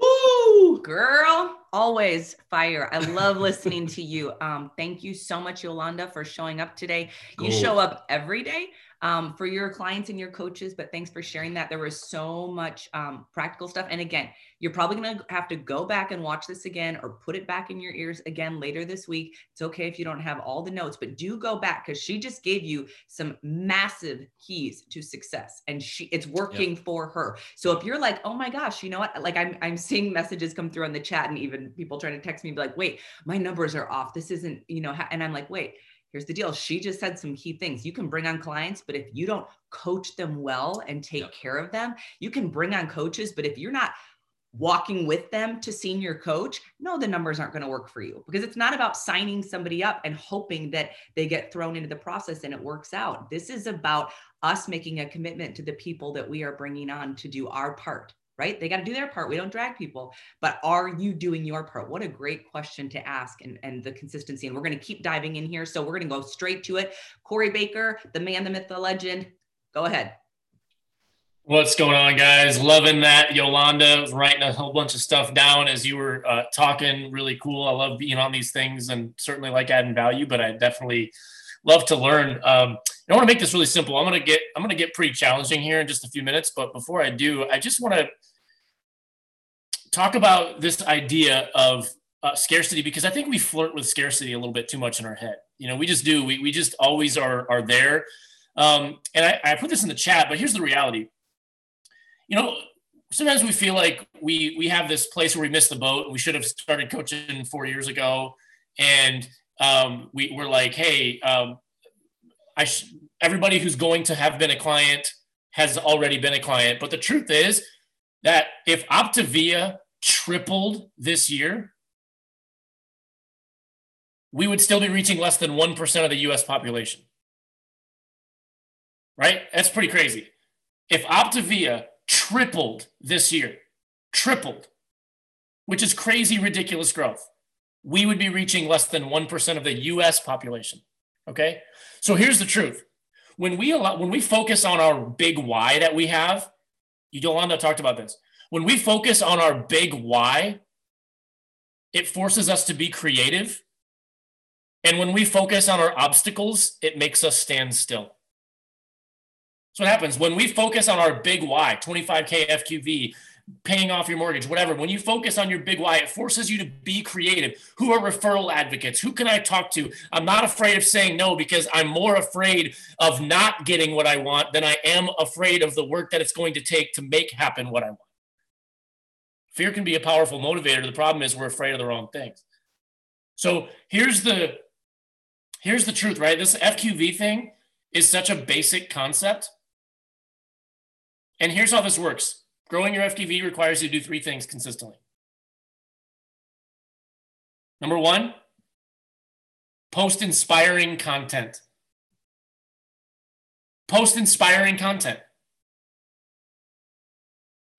Woo, girl, always fire. I love listening to you. Um, thank you so much, Yolanda, for showing up today. You show up every day um, for your clients and your coaches. But thanks for sharing that. There was so much um, practical stuff. And again, you're probably going to have to go back and watch this again or put it back in your ears again later this week. It's okay if you don't have all the notes, but do go back because she just gave you some massive keys to success and she it's working yep. for her. So if you're like, oh my gosh, you know what? Like I'm I'm seeing messages come through on the chat and even people trying to text me be like, wait, my numbers are off. This isn't, you know, and I'm like, wait, here's the deal. She just said some key things. You can bring on clients, but if you don't coach them well and take yep. care of them, you can bring on coaches, but if you're not walking with them to senior coach, no, the numbers aren't going to work for you because it's not about signing somebody up and hoping that they get thrown into the process and it works out. This is about us making a commitment to the people that we are bringing on to do our part right? They got to do their part. We don't drag people, but are you doing your part? What a great question to ask and, and the consistency. And we're going to keep diving in here. So we're going to go straight to it. Corey Baker, the man, the myth, the legend. Go ahead. What's going on, guys? Loving that. Yolanda was writing a whole bunch of stuff down as you were uh, talking. Really cool. I love being on these things and certainly like adding value, but I definitely love to learn. Um, I want to make this really simple. I'm going to get I'm going to get pretty challenging here in just a few minutes, but before I do, I just want to talk about this idea of uh, scarcity because I think we flirt with scarcity a little bit too much in our head. You know, we just do. We, we just always are are there. Um, and I, I put this in the chat, but here's the reality. You know, sometimes we feel like we we have this place where we missed the boat. We should have started coaching four years ago, and um, we we're like, hey, um, I sh- everybody who's going to have been a client has already been a client. But the truth is, that if Optavia tripled this year, we would still be reaching less than 1% of the US population. Right? That's pretty crazy. If Optavia tripled this year, tripled, which is crazy, ridiculous growth, we would be reaching less than 1% of the US population. Okay? So here's the truth. When we allow, when we focus on our big why that we have, you, Yolanda talked about this. When we focus on our big why, it forces us to be creative. And when we focus on our obstacles, it makes us stand still. So what happens when we focus on our big why, 25K FQV, paying off your mortgage, whatever. When you focus on your big why, it forces you to be creative. Who are referral advocates? Who can I talk to? I'm not afraid of saying no because I'm more afraid of not getting what I want than I am afraid of the work that it's going to take to make happen what I want. Fear can be a powerful motivator. The problem is we're afraid of the wrong things. So here's the here's the truth, right? This FQV thing is such a basic concept. And here's how this works Growing your FQV requires you to do three things consistently. Number one, post inspiring content. Post inspiring content.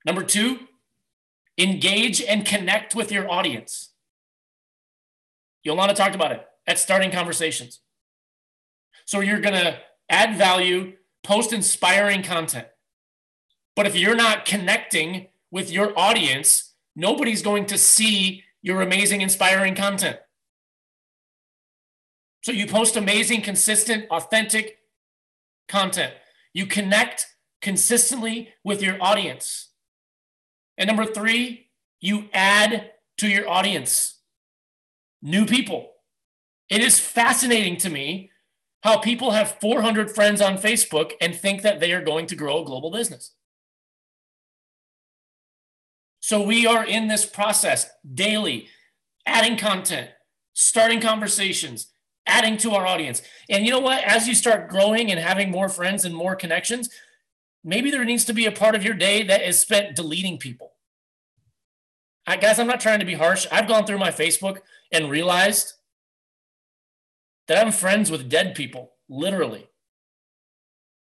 Number two, engage and connect with your audience. Yolanda talked about it at starting conversations. So you're going to add value, post inspiring content. But if you're not connecting with your audience, nobody's going to see your amazing, inspiring content. So you post amazing, consistent, authentic content. You connect consistently with your audience. And number three, you add to your audience new people. It is fascinating to me how people have 400 friends on Facebook and think that they are going to grow a global business. So we are in this process daily, adding content, starting conversations, adding to our audience. And you know what? As you start growing and having more friends and more connections, maybe there needs to be a part of your day that is spent deleting people. I, guys, I'm not trying to be harsh. I've gone through my Facebook and realized that I'm friends with dead people, literally.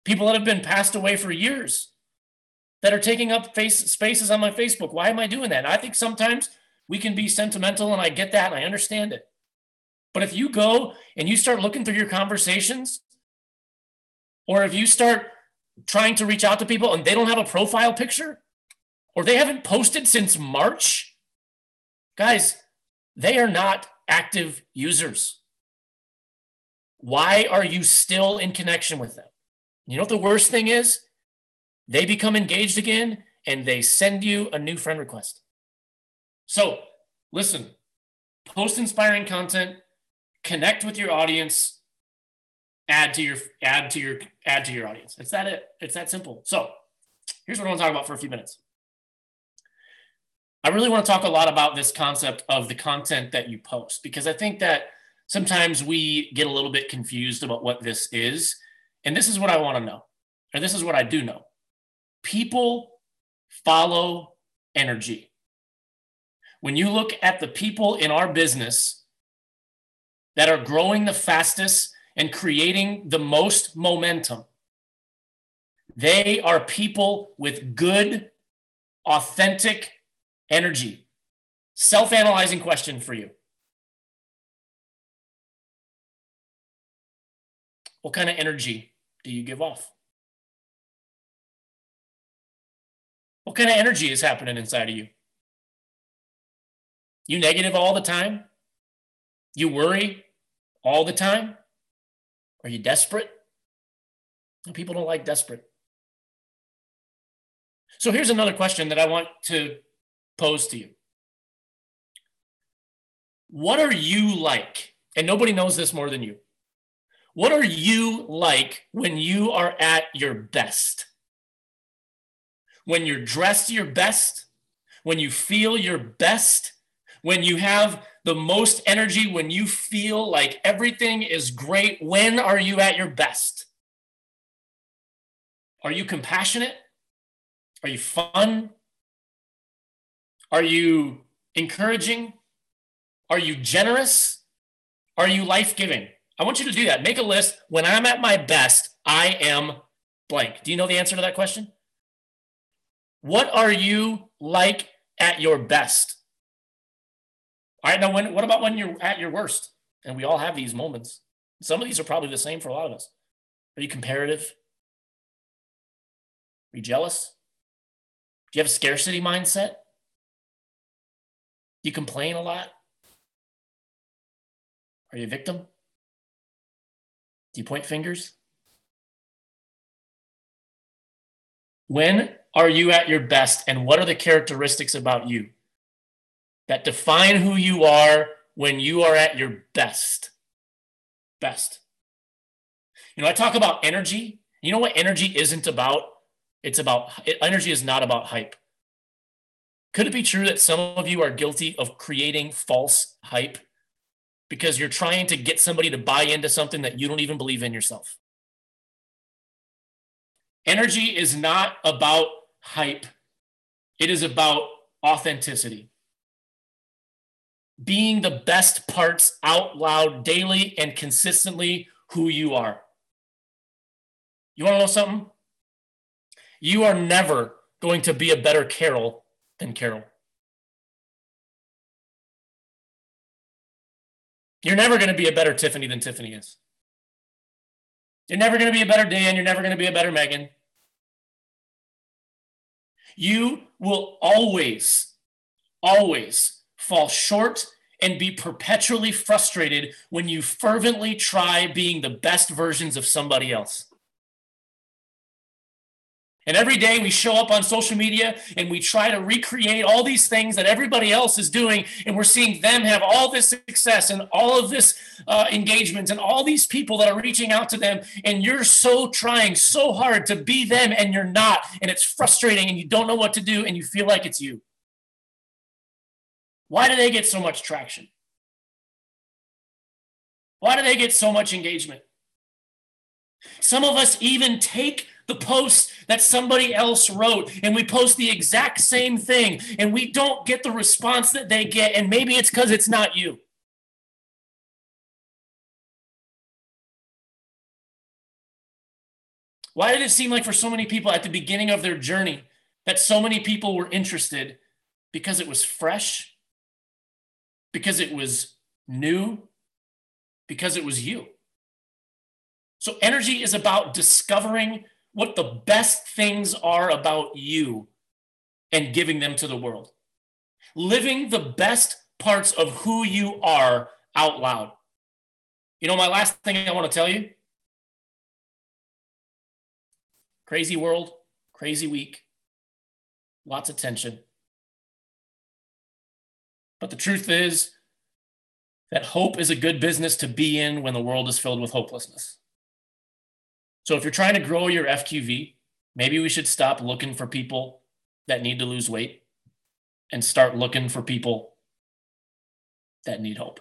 People that have been passed away for years that are taking up face spaces on my Facebook. Why am I doing that? And I think sometimes we can be sentimental, and I get that, and I understand it. But if you go and you start looking through your conversations, or if you start trying to reach out to people and they don't have a profile picture, or they haven't posted since March, guys, they are not active users. Why are you still in connection with them? You know what the worst thing is? They become engaged again and they send you a new friend request. So listen, post inspiring content, connect with your audience, add to your add to your add to your audience. It's that it. It's that simple. So here's what I want to talk about for a few minutes. I really want to talk a lot about this concept of the content that you post because I think that sometimes we get a little bit confused about what this is. And this is what I want to know, or this is what I do know. People follow energy. When you look at the people in our business that are growing the fastest and creating the most momentum, they are people with good, authentic energy. Self analyzing question for you. What kind of energy do you give off? What kind of energy is happening inside of you? You negative all the time? You worry all the time? Are you desperate? People don't like desperate. So here's another question that I want to pose to you. What are you like? And nobody knows this more than you. What are you like when you are at your best? when you're dressed your best, when you feel your best, when you have the most energy, when you feel like everything is great, when are you at your best? Are you compassionate? Are you fun? Are you encouraging? Are you generous? Are you life giving? I want you to do that. Make a list. When I'm at my best, I am blank. Do you know the answer to that question? What are you like at your best? All right, now when, what about when you're at your worst? And we all have these moments. Some of these are probably the same for a lot of us. Are you comparative? Are you jealous? Do you have a scarcity mindset? You complain a lot? Are you a victim? Do you point fingers? When are you at your best, and what are the characteristics about you that define who you are when you are at your best? Best. You know, I talk about energy. You know what energy isn't about? It's about energy is not about hype. Could it be true that some of you are guilty of creating false hype because you're trying to get somebody to buy into something that you don't even believe in yourself? Energy is not about hype, it is about authenticity. Being the best parts out loud daily and consistently who you are. You want to know something? You are never going to be a better Carol than Carol. You're never going to be a better Tiffany than Tiffany is. You're never going to be a better Dan. You're never going to be a better Megan. You will always, always fall short and be perpetually frustrated when you fervently try being the best versions of somebody else. And every day we show up on social media and we try to recreate all these things that everybody else is doing. And we're seeing them have all this success and all of this uh, engagement and all these people that are reaching out to them. And you're so trying so hard to be them and you're not. And it's frustrating and you don't know what to do and you feel like it's you. Why do they get so much traction? Why do they get so much engagement? Some of us even take the post that somebody else wrote and we post the exact same thing and we don't get the response that they get and maybe it's because it's not you. Why did it seem like for so many people at the beginning of their journey that so many people were interested? Because it was fresh? Because it was new? Because it was you? So energy is about discovering what the best things are about you and giving them to the world. Living the best parts of who you are out loud. You know, my last thing I want to tell you crazy world, crazy week, lots of tension. But the truth is that hope is a good business to be in when the world is filled with hopelessness. So if you're trying to grow your FQV, maybe we should stop looking for people that need to lose weight and start looking for people that need hope.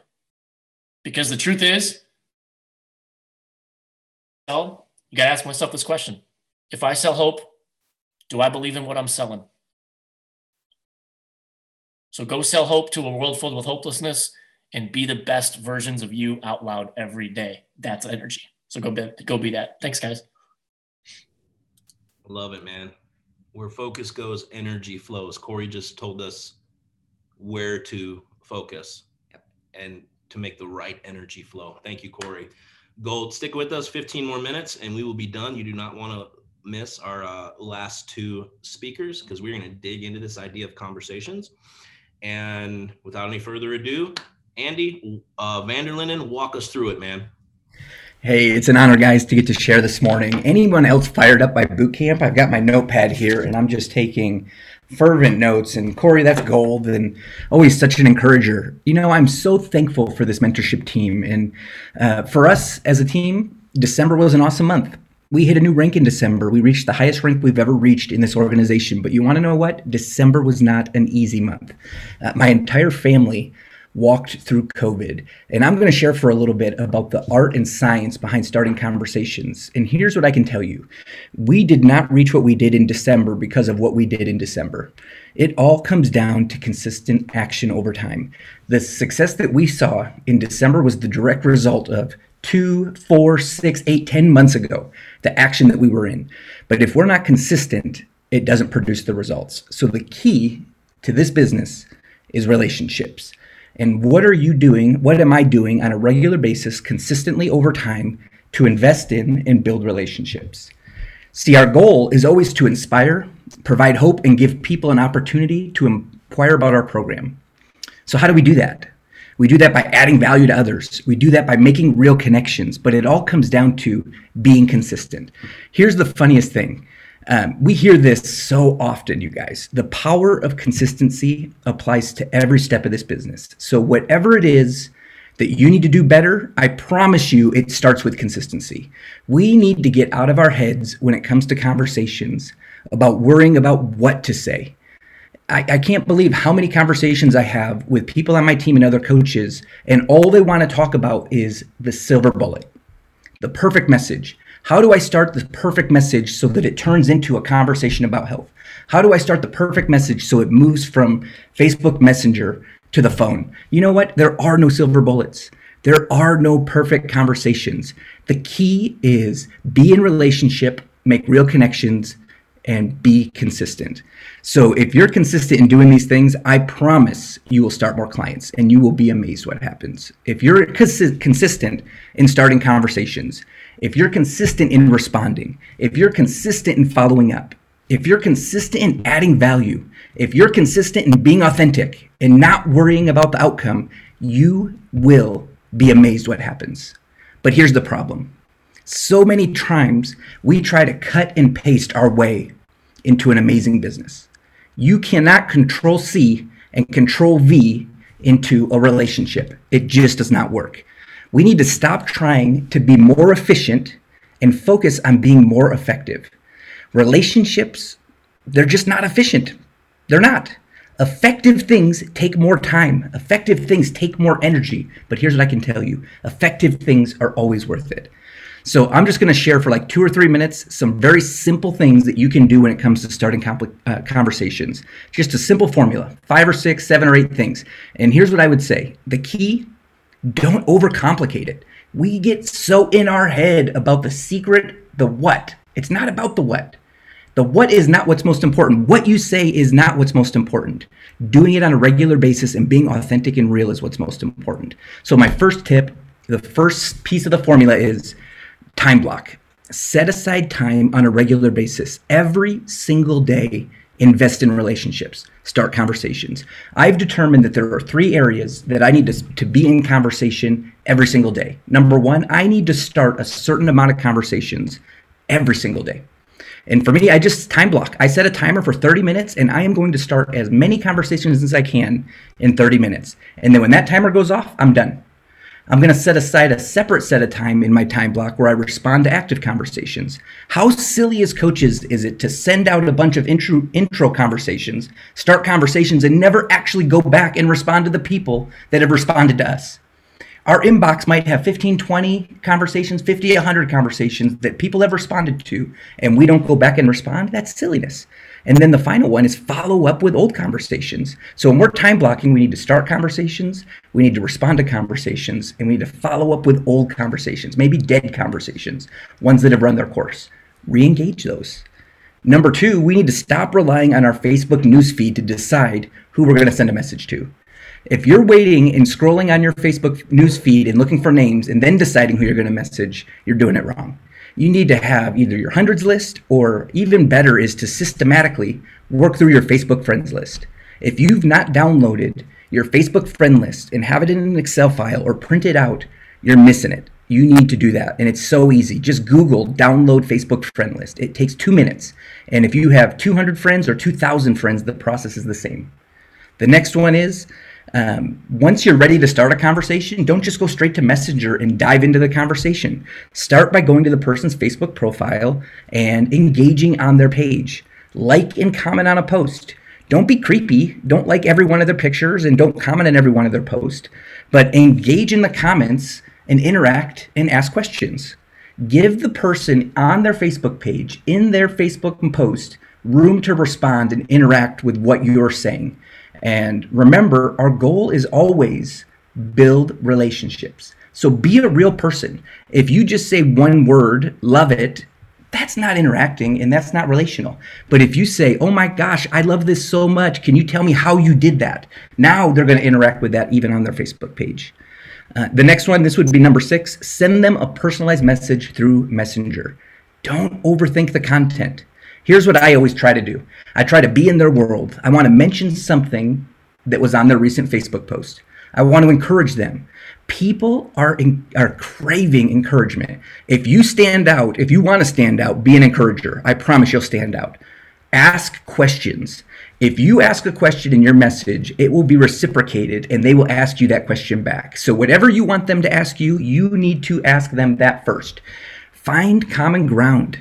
Because the truth is, well, you got to ask myself this question. If I sell hope, do I believe in what I'm selling? So go sell hope to a world filled with hopelessness and be the best versions of you out loud every day. That's energy. So go be, go be that. Thanks, guys. Love it, man. Where focus goes, energy flows. Corey just told us where to focus and to make the right energy flow. Thank you, Corey. Gold, stick with us 15 more minutes and we will be done. You do not want to miss our uh, last two speakers because we're going to dig into this idea of conversations. And without any further ado, Andy uh, Vanderlinden, walk us through it, man. Hey, it's an honor, guys, to get to share this morning. Anyone else fired up by boot camp? I've got my notepad here and I'm just taking fervent notes. And Corey, that's gold and always such an encourager. You know, I'm so thankful for this mentorship team. And uh, for us as a team, December was an awesome month. We hit a new rank in December. We reached the highest rank we've ever reached in this organization. But you want to know what? December was not an easy month. Uh, my entire family walked through COVID. And I'm going to share for a little bit about the art and science behind starting conversations. And here's what I can tell you we did not reach what we did in December because of what we did in December. It all comes down to consistent action over time. The success that we saw in December was the direct result of two, four, six, eight, ten months ago, the action that we were in. But if we're not consistent, it doesn't produce the results. So the key to this business is relationships. And what are you doing? What am I doing on a regular basis, consistently over time, to invest in and build relationships? See, our goal is always to inspire, provide hope, and give people an opportunity to inquire about our program. So, how do we do that? We do that by adding value to others. We do that by making real connections, but it all comes down to being consistent. Here's the funniest thing um, we hear this so often, you guys. The power of consistency applies to every step of this business. So, whatever it is that you need to do better, I promise you it starts with consistency. We need to get out of our heads when it comes to conversations about worrying about what to say. I, I, can't believe how many conversations I have with people on my team and other coaches, and all they want to talk about is the silver bullet, the perfect message. How do I start the perfect message so that it turns into a conversation about health? How do I start the perfect message so it moves from Facebook Messenger to the phone? You know what? There are no silver bullets. There are no perfect conversations. The key is be in relationship, make real connections, and be consistent. So if you're consistent in doing these things, I promise you will start more clients and you will be amazed what happens. If you're cons- consistent in starting conversations, if you're consistent in responding, if you're consistent in following up, if you're consistent in adding value, if you're consistent in being authentic and not worrying about the outcome, you will be amazed what happens. But here's the problem so many times we try to cut and paste our way into an amazing business. You cannot control C and control V into a relationship. It just does not work. We need to stop trying to be more efficient and focus on being more effective. Relationships, they're just not efficient. They're not. Effective things take more time. Effective things take more energy. But here's what I can tell you effective things are always worth it. So I'm just going to share for like two or three minutes some very simple things that you can do when it comes to starting compl- uh, conversations. Just a simple formula, five or six, seven or eight things. And here's what I would say: the key, don't overcomplicate it. We get so in our head about the secret, the what. It's not about the what. The what is not what's most important. What you say is not what's most important. Doing it on a regular basis and being authentic and real is what's most important. So my first tip, the first piece of the formula is time block. Set aside time on a regular basis. Every single day, invest in relationships, start conversations. I've determined that there are three areas that I need to, to be in conversation every single day. Number one, I need to start a certain amount of conversations every single day. And for me, I just time block. I set a timer for 30 minutes and I am going to start as many conversations as I can in 30 minutes. And then when that timer goes off, I'm done. I'm going to set aside a separate set of time in my time block where I respond to active conversations. How silly as coaches is it to send out a bunch of intro, intro conversations, start conversations, and never actually go back and respond to the people that have responded to us? Our inbox might have 15, 20 conversations, 50, 100 conversations that people have responded to, and we don't go back and respond. That's silliness. And then the final one is follow up with old conversations. So when we're time blocking, we need to start conversations, we need to respond to conversations, and we need to follow up with old conversations, maybe dead conversations, ones that have run their course. Re engage those. Number two, we need to stop relying on our Facebook newsfeed to decide who we're going to send a message to. If you're waiting and scrolling on your Facebook newsfeed and looking for names and then deciding who you're going to message, you're doing it wrong you need to have either your hundreds list or even better is to systematically work through your Facebook friends list. If you've not downloaded your Facebook friend list and have it in an Excel file or print it out, you're missing it. You need to do that. And it's so easy. Just Google download Facebook friend list. It takes two minutes. And if you have 200 friends or 2,000 friends, the process is the same. The next one is um, once you're ready to start a conversation, don't just go straight to Messenger and dive into the conversation. Start by going to the person's Facebook profile and engaging on their page. Like and comment on a post. Don't be creepy. Don't like every one of their pictures and don't comment on every one of their posts, but engage in the comments and interact and ask questions. Give the person on their Facebook page, in their Facebook post, room to respond and interact with what you're saying. And remember, our goal is always build relationships. So be a real person. If you just say one word, love it, that's not interacting and that's not relational. But if you say, oh my gosh, I love this so much, can you tell me how you did that? Now they're going to interact with that even on their Facebook page. Uh, the next one, this would be number six send them a personalized message through Messenger. Don't overthink the content. Here's what I always try to do I try to be in their world. I want to mention something that was on their recent Facebook post. I want to encourage them. People are in, are craving encouragement. If you stand out, if you want to stand out, be an encourager. I promise you'll stand out. Ask questions. If you ask a question in your message, it will be reciprocated and they will ask you that question back. So, whatever you want them to ask you, you need to ask them that first. Find common ground.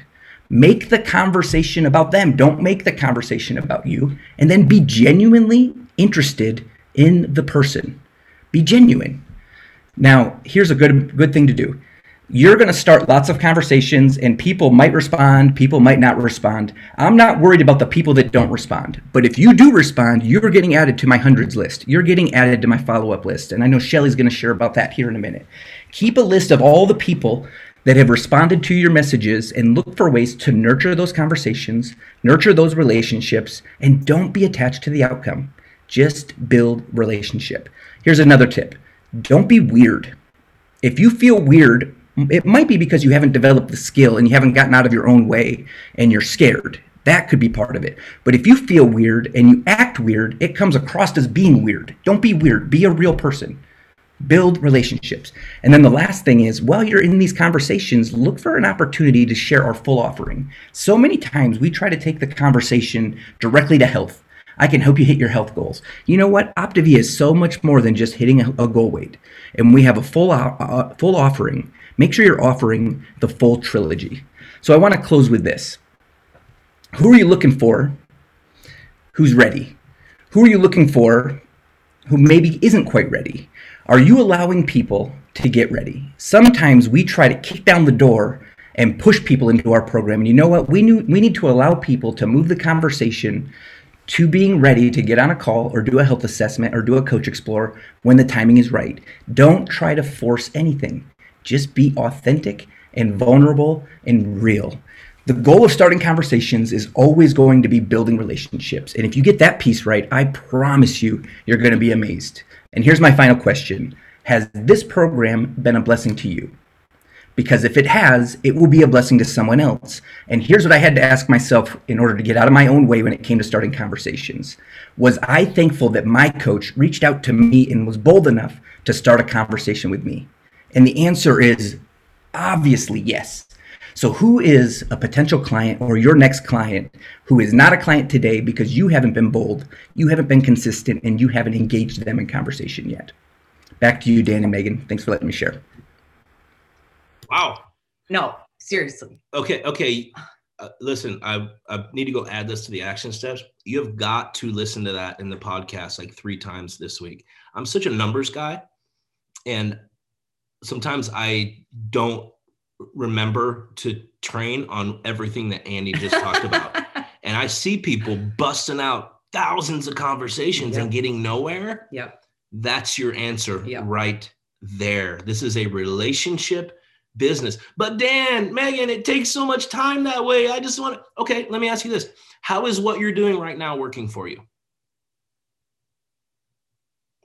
Make the conversation about them. Don't make the conversation about you. And then be genuinely interested in the person. Be genuine. Now, here's a good good thing to do you're going to start lots of conversations and people might respond, people might not respond. I'm not worried about the people that don't respond. But if you do respond, you're getting added to my hundreds list. You're getting added to my follow up list. And I know Shelly's going to share about that here in a minute. Keep a list of all the people that have responded to your messages and look for ways to nurture those conversations, nurture those relationships, and don't be attached to the outcome. Just build relationship. Here's another tip don't be weird. If you feel weird it might be because you haven't developed the skill and you haven't gotten out of your own way and you're scared. That could be part of it. But if you feel weird and you act weird, it comes across as being weird. Don't be weird. Be a real person. Build relationships. And then the last thing is while you're in these conversations, look for an opportunity to share our full offering. So many times we try to take the conversation directly to health. I can help you hit your health goals. You know what? Optavia is so much more than just hitting a, goal weight. And we have a full, uh, full offering make sure you're offering the full trilogy. So I want to close with this. Who are you looking for? Who's ready? Who are you looking for who maybe isn't quite ready? Are you allowing people to get ready? Sometimes we try to kick down the door and push people into our program. And you know what? We, knew, we need to allow people to move the conversation to being ready to get on a call or do a health assessment or do a coach explore when the timing is right. Don't try to force anything. Just be authentic and vulnerable and real. The goal of starting conversations is always going to be building relationships. And if you get that piece right, I promise you, you're going to be amazed. And here's my final question Has this program been a blessing to you? Because if it has, it will be a blessing to someone else. And here's what I had to ask myself in order to get out of my own way when it came to starting conversations. Was I thankful that my coach reached out to me and was bold enough to start a conversation with me? And the answer is obviously yes. So, who is a potential client or your next client who is not a client today because you haven't been bold, you haven't been consistent, and you haven't engaged them in conversation yet? Back to you, Dan and Megan. Thanks for letting me share. Wow. No, seriously. Okay. Okay. Uh, listen, I, I need to go add this to the action steps. You have got to listen to that in the podcast like three times this week. I'm such a numbers guy, and sometimes I don't remember to train on everything that Andy just talked about. And I see people busting out thousands of conversations yep. and getting nowhere. Yep. That's your answer yep. right there. This is a relationship business. But Dan, Megan, it takes so much time that way. I just want to, okay, let me ask you this. How is what you're doing right now working for you?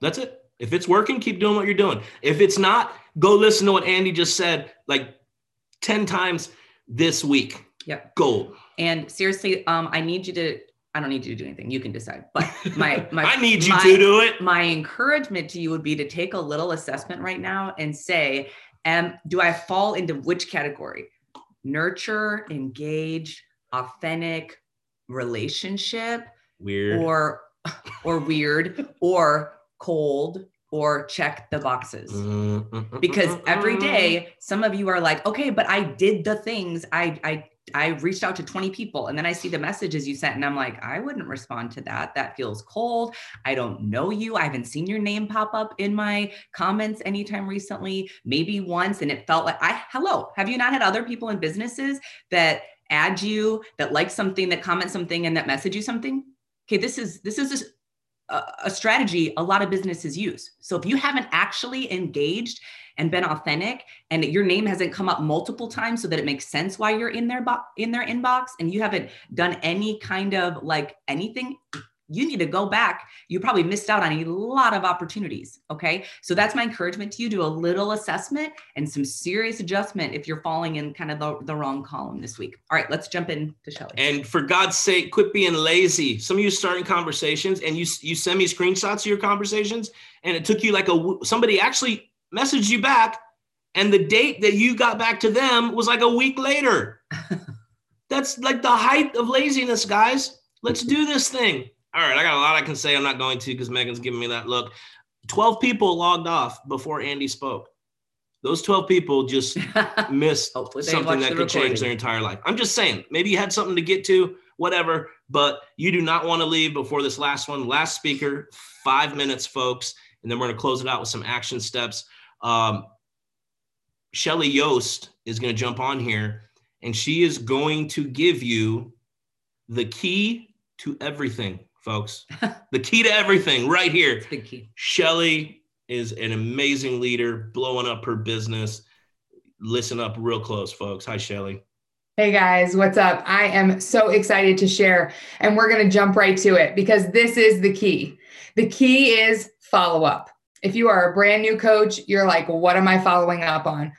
That's it. If it's working, keep doing what you're doing. If it's not, go listen to what Andy just said like 10 times this week. Yep. Gold. And seriously, um, I need you to I don't need you to do anything. You can decide. But my my I need you my, to do it. My encouragement to you would be to take a little assessment right now and say, um, do I fall into which category? Nurture, engage, authentic, relationship, weird, or or weird, or cold, or check the boxes. Mm-hmm. Because every day, some of you are like, okay, but I did the things. I I I reached out to 20 people and then I see the messages you sent and I'm like, I wouldn't respond to that. That feels cold. I don't know you. I haven't seen your name pop up in my comments anytime recently, maybe once. And it felt like I, hello, have you not had other people in businesses that add you, that like something, that comment something and that message you something? Okay, this is, this is a strategy a lot of businesses use. So if you haven't actually engaged and been authentic and your name hasn't come up multiple times so that it makes sense why you're in their bo- in their inbox and you haven't done any kind of like anything you need to go back. You probably missed out on a lot of opportunities. Okay. So that's my encouragement to you. Do a little assessment and some serious adjustment if you're falling in kind of the, the wrong column this week. All right, let's jump in to Shelly. And for God's sake, quit being lazy. Some of you starting conversations and you you send me screenshots of your conversations, and it took you like a somebody actually messaged you back, and the date that you got back to them was like a week later. That's like the height of laziness, guys. Let's do this thing. All right, I got a lot I can say. I'm not going to because Megan's giving me that look. 12 people logged off before Andy spoke. Those 12 people just missed something that could change their entire life. I'm just saying, maybe you had something to get to, whatever, but you do not want to leave before this last one. Last speaker, five minutes, folks. And then we're going to close it out with some action steps. Um, Shelly Yost is going to jump on here and she is going to give you the key to everything folks. the key to everything right here. the key. Shelly is an amazing leader, blowing up her business. Listen up real close, folks. Hi, Shelly. Hey guys, what's up? I am so excited to share, and we're going to jump right to it because this is the key. The key is follow up. If you are a brand new coach, you're like, what am I following up on?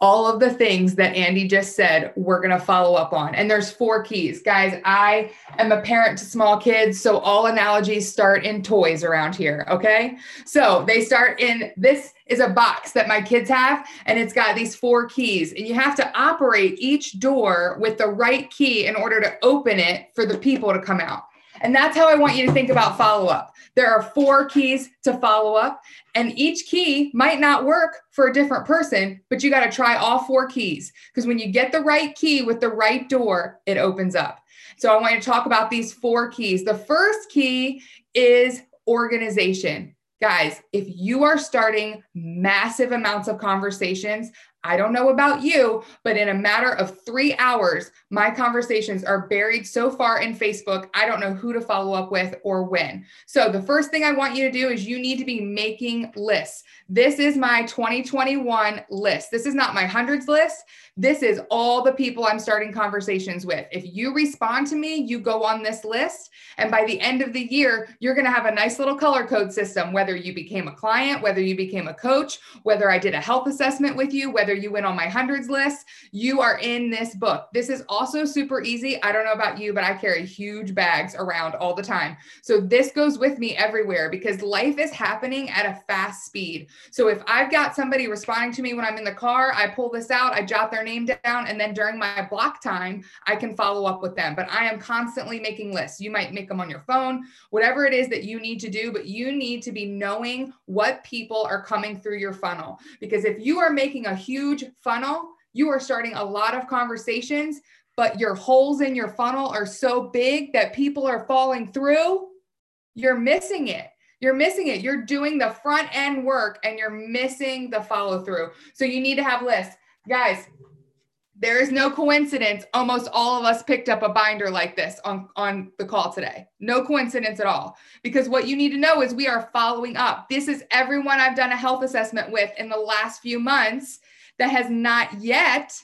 All of the things that Andy just said, we're going to follow up on. And there's four keys. Guys, I am a parent to small kids, so all analogies start in toys around here, okay? So they start in this is a box that my kids have and it's got these four keys and you have to operate each door with the right key in order to open it for the people to come out. And that's how I want you to think about follow up. There are four keys to follow up, and each key might not work for a different person, but you got to try all four keys because when you get the right key with the right door, it opens up. So I want to talk about these four keys. The first key is organization. Guys, if you are starting massive amounts of conversations, I don't know about you, but in a matter of three hours, my conversations are buried so far in Facebook, I don't know who to follow up with or when. So, the first thing I want you to do is you need to be making lists. This is my 2021 list. This is not my hundreds list. This is all the people I'm starting conversations with. If you respond to me, you go on this list. And by the end of the year, you're going to have a nice little color code system, whether you became a client, whether you became a coach, whether I did a health assessment with you, whether you went on my hundreds list, you are in this book. This is also super easy. I don't know about you, but I carry huge bags around all the time. So this goes with me everywhere because life is happening at a fast speed. So if I've got somebody responding to me when I'm in the car, I pull this out, I jot their name down and then during my block time i can follow up with them but i am constantly making lists you might make them on your phone whatever it is that you need to do but you need to be knowing what people are coming through your funnel because if you are making a huge funnel you are starting a lot of conversations but your holes in your funnel are so big that people are falling through you're missing it you're missing it. You're doing the front end work and you're missing the follow through. So you need to have lists. Guys, there is no coincidence. Almost all of us picked up a binder like this on, on the call today. No coincidence at all. Because what you need to know is we are following up. This is everyone I've done a health assessment with in the last few months that has not yet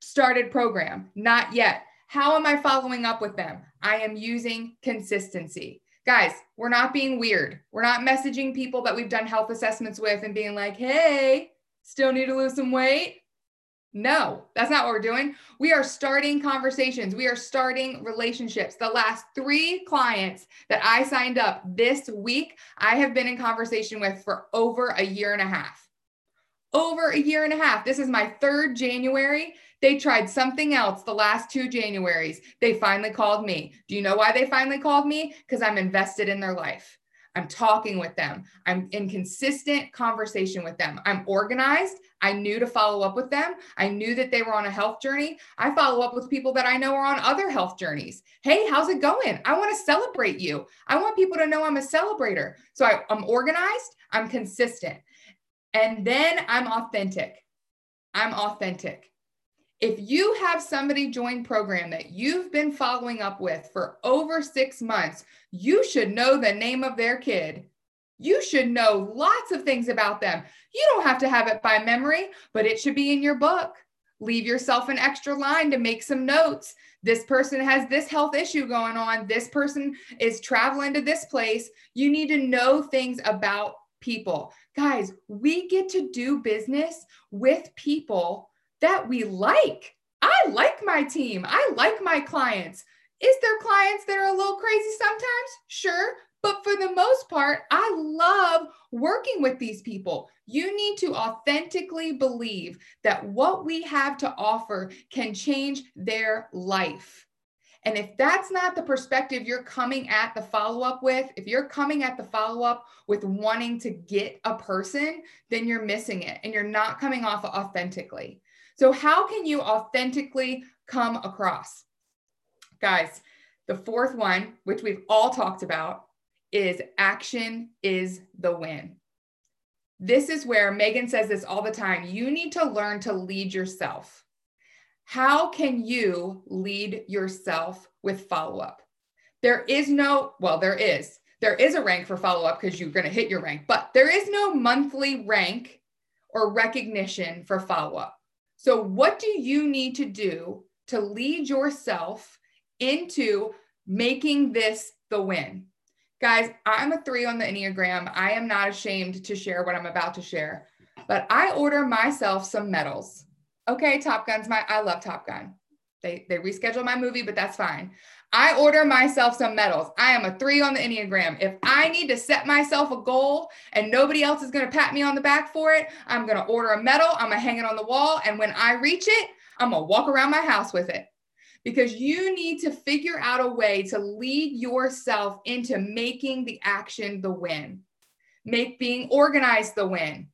started program. Not yet. How am I following up with them? I am using consistency. Guys, we're not being weird. We're not messaging people that we've done health assessments with and being like, hey, still need to lose some weight no, that's not what we're doing. We are starting conversations. We are starting relationships. The last three clients that I signed up this week, I have been in conversation with for over a year and a half. Over a year and a half. This is my third January. They tried something else the last two Januaries. They finally called me. Do you know why they finally called me? Because I'm invested in their life. I'm talking with them. I'm in consistent conversation with them. I'm organized. I knew to follow up with them. I knew that they were on a health journey. I follow up with people that I know are on other health journeys. Hey, how's it going? I want to celebrate you. I want people to know I'm a celebrator. So I, I'm organized, I'm consistent, and then I'm authentic. I'm authentic. If you have somebody join program that you've been following up with for over six months, you should know the name of their kid. You should know lots of things about them. You don't have to have it by memory, but it should be in your book. Leave yourself an extra line to make some notes. This person has this health issue going on. This person is traveling to this place. You need to know things about people. Guys, we get to do business with people that we like. I like my team. I like my clients. Is there clients that are a little crazy sometimes? Sure. But for the most part, I love working with these people. You need to authentically believe that what we have to offer can change their life. And if that's not the perspective you're coming at the follow up with, if you're coming at the follow up with wanting to get a person, then you're missing it and you're not coming off authentically. So, how can you authentically come across? Guys, the fourth one, which we've all talked about, is action is the win. This is where Megan says this all the time. You need to learn to lead yourself. How can you lead yourself with follow up? There is no, well, there is. There is a rank for follow up because you're going to hit your rank, but there is no monthly rank or recognition for follow up. So, what do you need to do to lead yourself into making this the win? Guys, I'm a three on the Enneagram. I am not ashamed to share what I'm about to share, but I order myself some medals. Okay, Top Gun's my, I love Top Gun. They, they reschedule my movie, but that's fine. I order myself some medals. I am a three on the Enneagram. If I need to set myself a goal and nobody else is going to pat me on the back for it, I'm going to order a medal. I'm going to hang it on the wall. And when I reach it, I'm going to walk around my house with it because you need to figure out a way to lead yourself into making the action the win. Make being organized the win.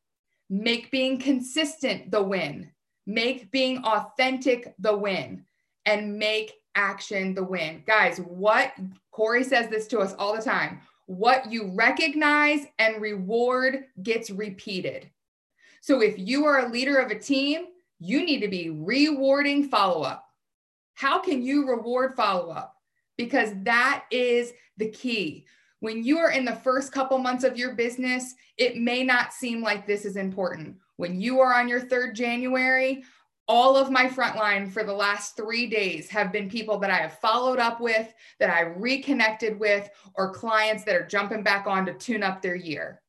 Make being consistent the win. Make being authentic the win. And make action the win. Guys, what Corey says this to us all the time what you recognize and reward gets repeated. So if you are a leader of a team, you need to be rewarding follow up. How can you reward follow up? Because that is the key. When you are in the first couple months of your business, it may not seem like this is important. When you are on your third January, all of my frontline for the last three days have been people that I have followed up with, that I reconnected with, or clients that are jumping back on to tune up their year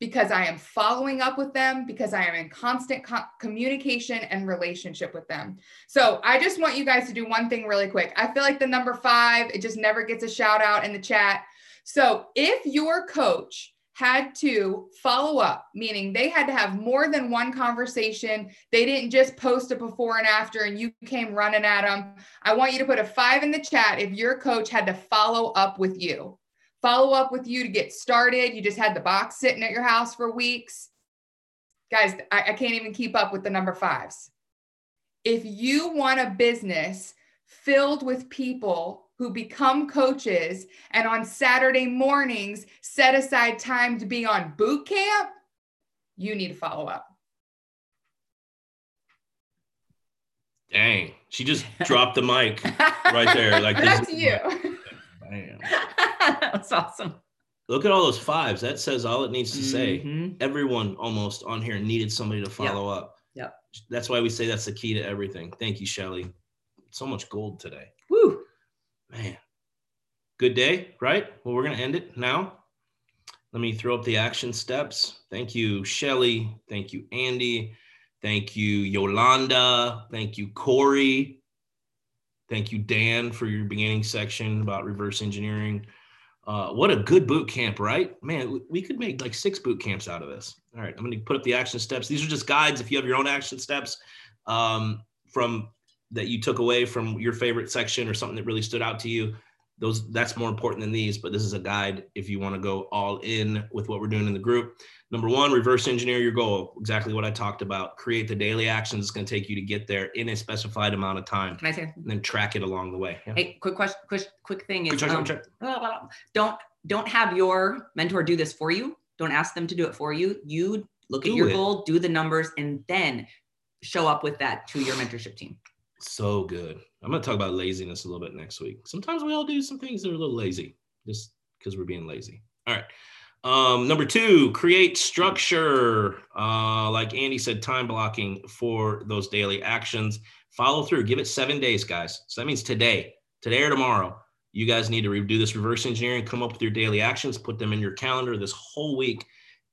because I am following up with them, because I am in constant co- communication and relationship with them. So I just want you guys to do one thing really quick. I feel like the number five, it just never gets a shout out in the chat. So if your coach had to follow up, meaning they had to have more than one conversation, they didn't just post a before and after and you came running at them. I want you to put a five in the chat if your coach had to follow up with you follow up with you to get started. You just had the box sitting at your house for weeks. Guys, I, I can't even keep up with the number fives. If you want a business filled with people who become coaches and on Saturday mornings set aside time to be on boot camp, you need to follow up. Dang, she just dropped the mic right there. Like that's you. Bam. That's awesome. Look at all those fives. That says all it needs to say. Mm-hmm. Everyone almost on here needed somebody to follow yep. up. Yep. That's why we say that's the key to everything. Thank you, Shelly. So much gold today. Man. Good day, right? Well, we're going to end it now. Let me throw up the action steps. Thank you, Shelly. Thank you, Andy. Thank you, Yolanda. Thank you, Corey. Thank you, Dan, for your beginning section about reverse engineering. Uh, what a good boot camp, right? Man, we could make like six boot camps out of this. All right, I'm going to put up the action steps. These are just guides. If you have your own action steps um, from that you took away from your favorite section or something that really stood out to you, those that's more important than these but this is a guide if you want to go all in with what we're doing in the group. Number one reverse engineer your goal exactly what i talked about. Create the daily actions it's going to take you to get there in a specified amount of time. Can i say and then track it along the way yeah. hey quick question quick quick thing is quick check, um, don't don't have your mentor do this for you. Don't ask them to do it for you. You look do at your it. goal do the numbers and then show up with that to your mentorship team so good. I'm going to talk about laziness a little bit next week. Sometimes we all do some things that are a little lazy just because we're being lazy. All right. Um, number two, create structure. Uh, like Andy said, time blocking for those daily actions. Follow through. Give it seven days, guys. So that means today, today or tomorrow, you guys need to re- do this reverse engineering, come up with your daily actions, put them in your calendar this whole week,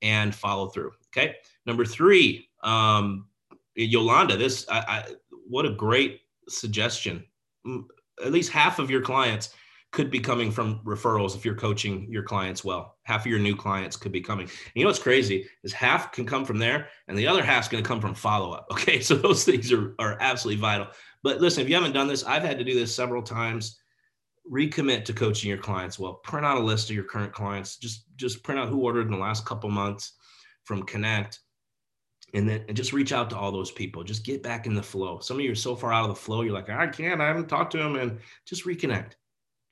and follow through. Okay. Number three, um, Yolanda, this I, I what a great suggestion. Mm, at least half of your clients could be coming from referrals if you're coaching your clients well. Half of your new clients could be coming. And you know what's crazy is half can come from there, and the other half's going to come from follow up. Okay, so those things are are absolutely vital. But listen, if you haven't done this, I've had to do this several times. Recommit to coaching your clients well. Print out a list of your current clients. Just just print out who ordered in the last couple months from Connect and then and just reach out to all those people. Just get back in the flow. Some of you are so far out of the flow, you're like, I can't, I haven't talked to them, and just reconnect.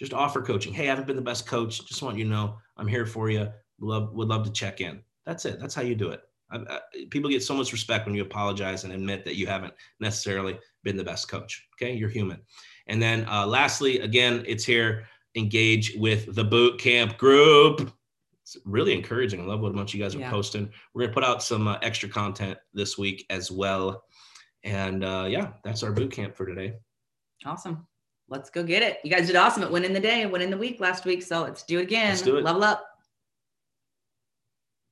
Just offer coaching. Hey, I haven't been the best coach. Just want you to know I'm here for you. Love would love to check in. That's it. That's how you do it. I, I, people get so much respect when you apologize and admit that you haven't necessarily been the best coach. Okay, you're human. And then uh, lastly, again, it's here. Engage with the boot camp group really encouraging. I love what a bunch of you guys are yeah. posting. We're gonna put out some uh, extra content this week as well. And uh, yeah, that's our boot camp for today. Awesome. Let's go get it. You guys did awesome It went in the day, it went in the week last week. So let's do it again. Let's do it. Level up.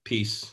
Peace.